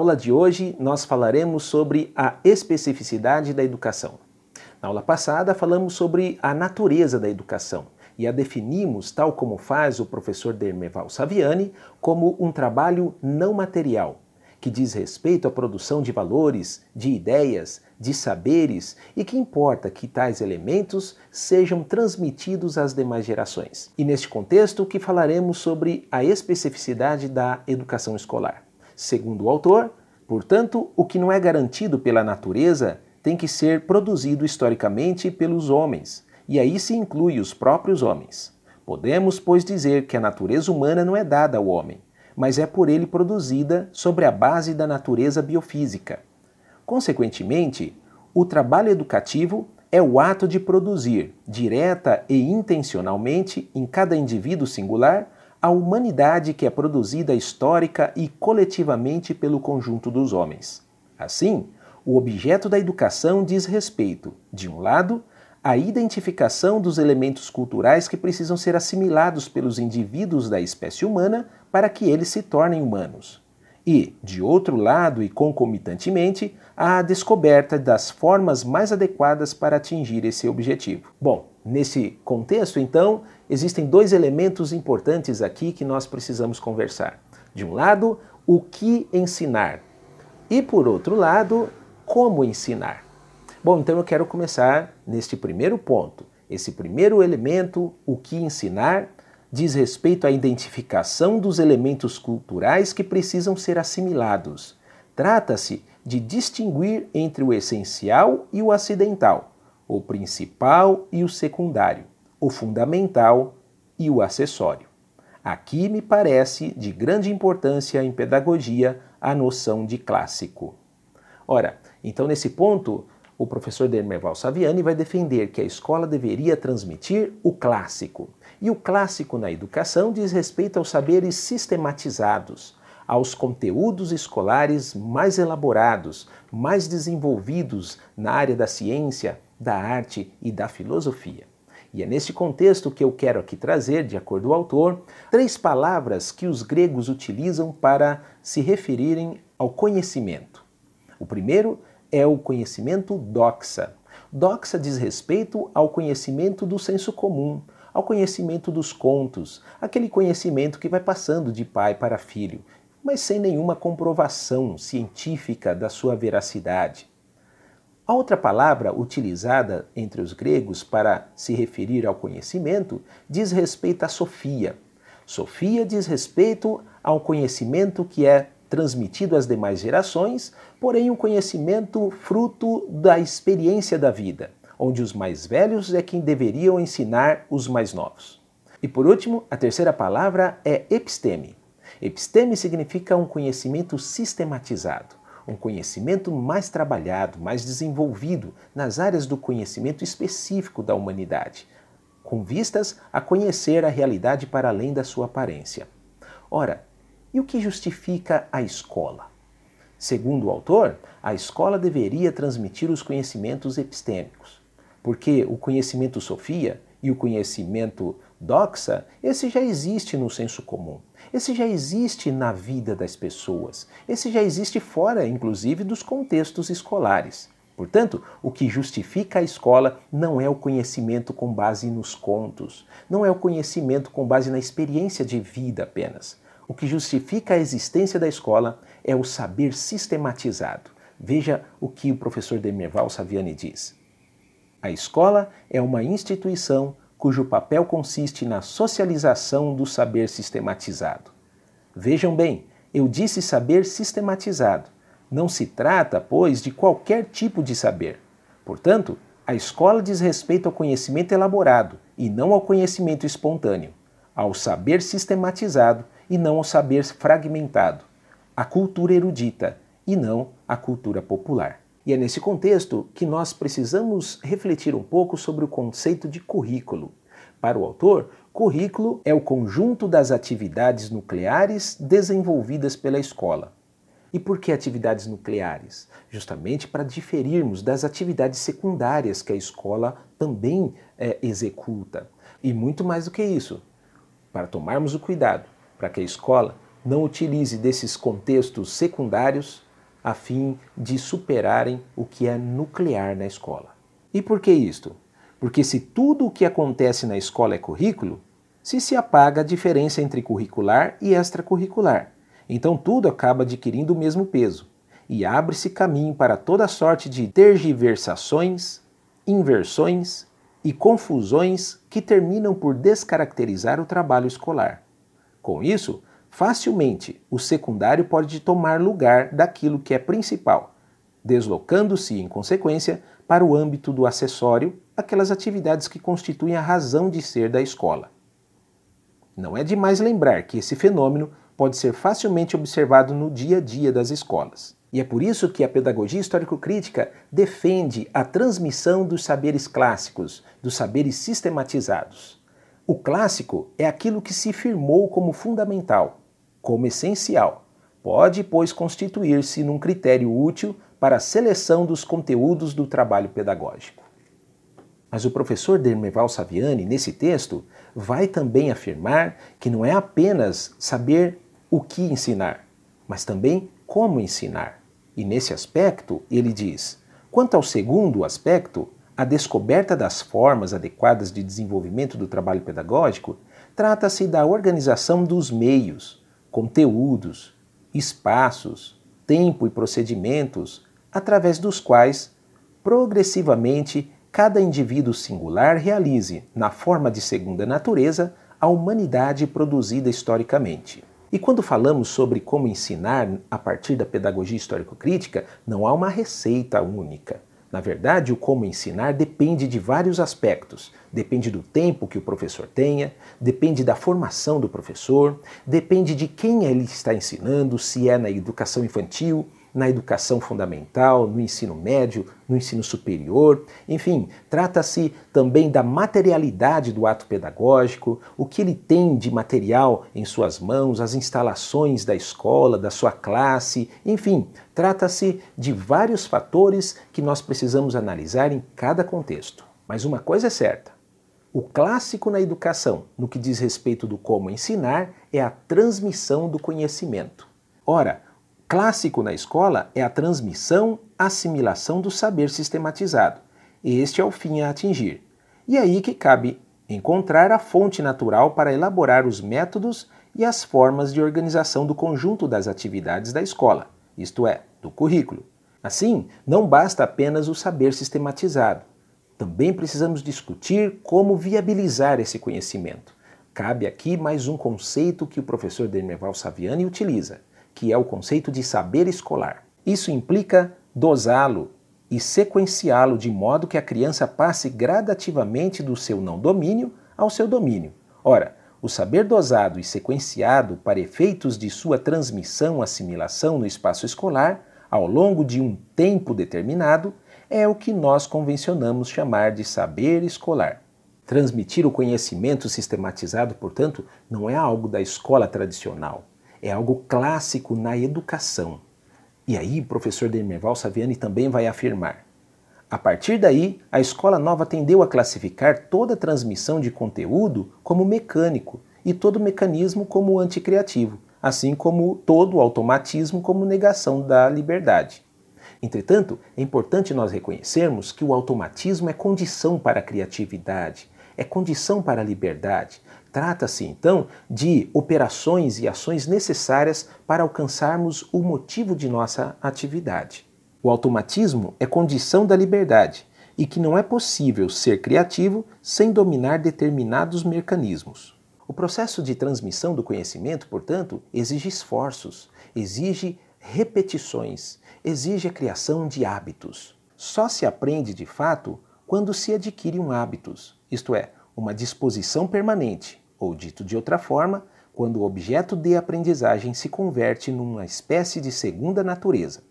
Aula de hoje nós falaremos sobre a especificidade da educação. Na aula passada falamos sobre a natureza da educação e a definimos, tal como faz o professor Dermeval Saviani, como um trabalho não material, que diz respeito à produção de valores, de ideias, de saberes e que importa que tais elementos sejam transmitidos às demais gerações. E neste contexto que falaremos sobre a especificidade da educação escolar. Segundo o autor, portanto, o que não é garantido pela natureza tem que ser produzido historicamente pelos homens, e aí se inclui os próprios homens. Podemos, pois, dizer que a natureza humana não é dada ao homem, mas é por ele produzida sobre a base da natureza biofísica. Consequentemente, o trabalho educativo é o ato de produzir, direta e intencionalmente, em cada indivíduo singular, a humanidade que é produzida histórica e coletivamente pelo conjunto dos homens. Assim, o objeto da educação diz respeito, de um lado, à identificação dos elementos culturais que precisam ser assimilados pelos indivíduos da espécie humana para que eles se tornem humanos. E, de outro lado e concomitantemente, a descoberta das formas mais adequadas para atingir esse objetivo. Bom, nesse contexto, então, existem dois elementos importantes aqui que nós precisamos conversar. De um lado, o que ensinar, e por outro lado, como ensinar. Bom, então eu quero começar neste primeiro ponto. Esse primeiro elemento, o que ensinar, diz respeito à identificação dos elementos culturais que precisam ser assimilados. Trata-se de distinguir entre o essencial e o acidental, o principal e o secundário o fundamental e o acessório. Aqui me parece de grande importância em pedagogia a noção de clássico. Ora, então nesse ponto, o professor Dermerval Saviani vai defender que a escola deveria transmitir o clássico. E o clássico na educação diz respeito aos saberes sistematizados, aos conteúdos escolares mais elaborados, mais desenvolvidos na área da ciência, da arte e da filosofia. E é nesse contexto que eu quero aqui trazer, de acordo com o autor, três palavras que os gregos utilizam para se referirem ao conhecimento. O primeiro é o conhecimento doxa. Doxa diz respeito ao conhecimento do senso comum, ao conhecimento dos contos, aquele conhecimento que vai passando de pai para filho, mas sem nenhuma comprovação científica da sua veracidade. A outra palavra utilizada entre os gregos para se referir ao conhecimento diz respeito à Sofia. Sofia diz respeito ao conhecimento que é transmitido às demais gerações, porém um conhecimento fruto da experiência da vida, onde os mais velhos é quem deveriam ensinar os mais novos. E por último, a terceira palavra é episteme. Episteme significa um conhecimento sistematizado um conhecimento mais trabalhado, mais desenvolvido nas áreas do conhecimento específico da humanidade, com vistas a conhecer a realidade para além da sua aparência. Ora, e o que justifica a escola? Segundo o autor, a escola deveria transmitir os conhecimentos epistêmicos, porque o conhecimento Sofia e o conhecimento doxa, esse já existe no senso comum. Esse já existe na vida das pessoas. Esse já existe fora, inclusive, dos contextos escolares. Portanto, o que justifica a escola não é o conhecimento com base nos contos, não é o conhecimento com base na experiência de vida apenas. O que justifica a existência da escola é o saber sistematizado. Veja o que o professor Demerval Saviani diz. A escola é uma instituição cujo papel consiste na socialização do saber sistematizado. Vejam bem, eu disse saber sistematizado. Não se trata, pois, de qualquer tipo de saber. Portanto, a escola diz respeito ao conhecimento elaborado e não ao conhecimento espontâneo, ao saber sistematizado e não ao saber fragmentado, à cultura erudita e não à cultura popular. E é nesse contexto que nós precisamos refletir um pouco sobre o conceito de currículo. Para o autor, currículo é o conjunto das atividades nucleares desenvolvidas pela escola. E por que atividades nucleares? Justamente para diferirmos das atividades secundárias que a escola também é, executa. E muito mais do que isso, para tomarmos o cuidado para que a escola não utilize desses contextos secundários a fim de superarem o que é nuclear na escola. E por que isto? Porque se tudo o que acontece na escola é currículo, se se apaga a diferença entre curricular e extracurricular. Então tudo acaba adquirindo o mesmo peso e abre-se caminho para toda sorte de tergiversações, inversões e confusões que terminam por descaracterizar o trabalho escolar. Com isso, facilmente o secundário pode tomar lugar daquilo que é principal, deslocando-se, em consequência, para o âmbito do acessório, aquelas atividades que constituem a razão de ser da escola. Não é demais lembrar que esse fenômeno pode ser facilmente observado no dia a dia das escolas. E é por isso que a pedagogia histórico-crítica defende a transmissão dos saberes clássicos, dos saberes sistematizados. O clássico é aquilo que se firmou como fundamental, como essencial. Pode, pois, constituir-se num critério útil para a seleção dos conteúdos do trabalho pedagógico. Mas o professor Dermeval Saviani, nesse texto, vai também afirmar que não é apenas saber o que ensinar, mas também como ensinar. E nesse aspecto, ele diz: quanto ao segundo aspecto, a descoberta das formas adequadas de desenvolvimento do trabalho pedagógico, trata-se da organização dos meios, conteúdos, espaços, tempo e procedimentos através dos quais, progressivamente, cada indivíduo singular realize, na forma de segunda natureza, a humanidade produzida historicamente. E quando falamos sobre como ensinar a partir da pedagogia histórico-crítica, não há uma receita única. Na verdade, o como ensinar depende de vários aspectos. Depende do tempo que o professor tenha, depende da formação do professor, depende de quem ele está ensinando, se é na educação infantil, na educação fundamental, no ensino médio, no ensino superior. Enfim, trata-se também da materialidade do ato pedagógico, o que ele tem de material em suas mãos, as instalações da escola, da sua classe. Enfim, trata-se de vários fatores que nós precisamos analisar em cada contexto. Mas uma coisa é certa: o clássico na educação, no que diz respeito do como ensinar, é a transmissão do conhecimento. Ora, clássico na escola é a transmissão, assimilação do saber sistematizado. Este é o fim a atingir. E é aí que cabe encontrar a fonte natural para elaborar os métodos e as formas de organização do conjunto das atividades da escola, isto é, do currículo. Assim, não basta apenas o saber sistematizado também precisamos discutir como viabilizar esse conhecimento. Cabe aqui mais um conceito que o professor Dermeval Saviani utiliza, que é o conceito de saber escolar. Isso implica dosá-lo e sequenciá-lo de modo que a criança passe gradativamente do seu não domínio ao seu domínio. Ora, o saber dosado e sequenciado para efeitos de sua transmissão assimilação no espaço escolar, ao longo de um tempo determinado, é o que nós convencionamos chamar de saber escolar. Transmitir o conhecimento sistematizado, portanto, não é algo da escola tradicional, é algo clássico na educação. E aí, o professor Demerval Saviani também vai afirmar. A partir daí, a escola nova tendeu a classificar toda a transmissão de conteúdo como mecânico e todo mecanismo como anticriativo, assim como todo automatismo como negação da liberdade. Entretanto, é importante nós reconhecermos que o automatismo é condição para a criatividade, é condição para a liberdade. Trata-se, então, de operações e ações necessárias para alcançarmos o motivo de nossa atividade. O automatismo é condição da liberdade e que não é possível ser criativo sem dominar determinados mecanismos. O processo de transmissão do conhecimento, portanto, exige esforços, exige repetições, exige a criação de hábitos. Só se aprende de fato quando se adquire um hábitos, isto é, uma disposição permanente, ou dito de outra forma, quando o objeto de aprendizagem se converte numa espécie de segunda natureza.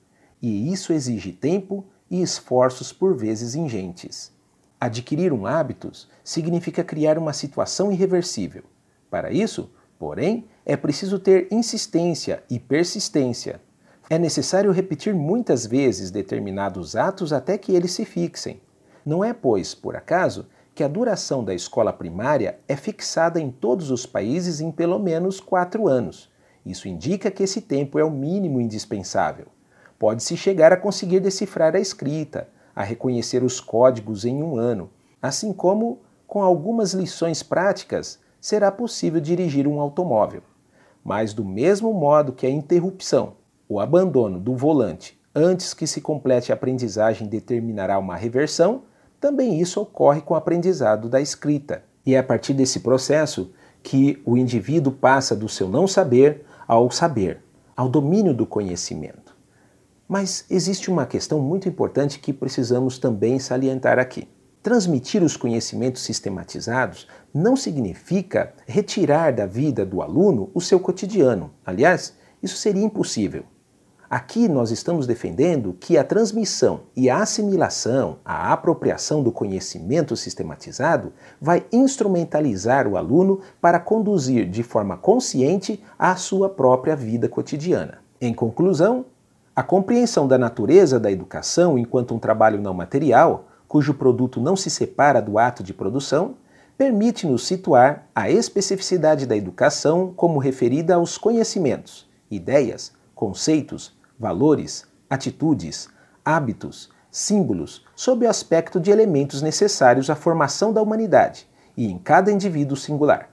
E isso exige tempo e esforços por vezes ingentes. Adquirir um hábitos significa criar uma situação irreversível. Para isso, porém, é preciso ter insistência e persistência, é necessário repetir muitas vezes determinados atos até que eles se fixem. Não é, pois, por acaso, que a duração da escola primária é fixada em todos os países em pelo menos quatro anos. Isso indica que esse tempo é o mínimo indispensável. Pode-se chegar a conseguir decifrar a escrita, a reconhecer os códigos em um ano, assim como, com algumas lições práticas, será possível dirigir um automóvel. Mas, do mesmo modo que a interrupção o abandono do volante antes que se complete a aprendizagem determinará uma reversão, também isso ocorre com o aprendizado da escrita. E é a partir desse processo que o indivíduo passa do seu não saber ao saber, ao domínio do conhecimento. Mas existe uma questão muito importante que precisamos também salientar aqui. Transmitir os conhecimentos sistematizados não significa retirar da vida do aluno o seu cotidiano. Aliás, isso seria impossível. Aqui nós estamos defendendo que a transmissão e a assimilação, a apropriação do conhecimento sistematizado vai instrumentalizar o aluno para conduzir de forma consciente a sua própria vida cotidiana. Em conclusão, a compreensão da natureza da educação enquanto um trabalho não material, cujo produto não se separa do ato de produção, permite-nos situar a especificidade da educação como referida aos conhecimentos, ideias, conceitos, valores, atitudes, hábitos, símbolos, sob o aspecto de elementos necessários à formação da humanidade e em cada indivíduo singular,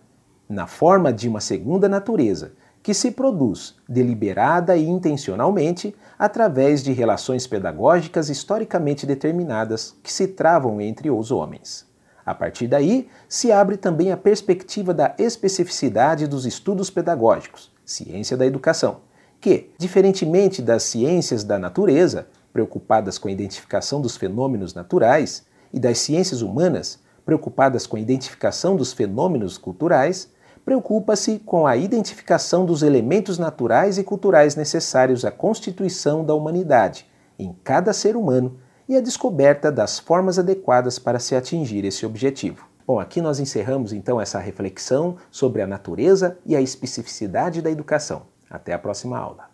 na forma de uma segunda natureza que se produz deliberada e intencionalmente através de relações pedagógicas historicamente determinadas que se travam entre os homens. A partir daí, se abre também a perspectiva da especificidade dos estudos pedagógicos, ciência da educação, que, diferentemente das ciências da natureza, preocupadas com a identificação dos fenômenos naturais, e das ciências humanas, preocupadas com a identificação dos fenômenos culturais, preocupa-se com a identificação dos elementos naturais e culturais necessários à constituição da humanidade, em cada ser humano, e a descoberta das formas adequadas para se atingir esse objetivo. Bom, aqui nós encerramos então essa reflexão sobre a natureza e a especificidade da educação. Até a próxima aula.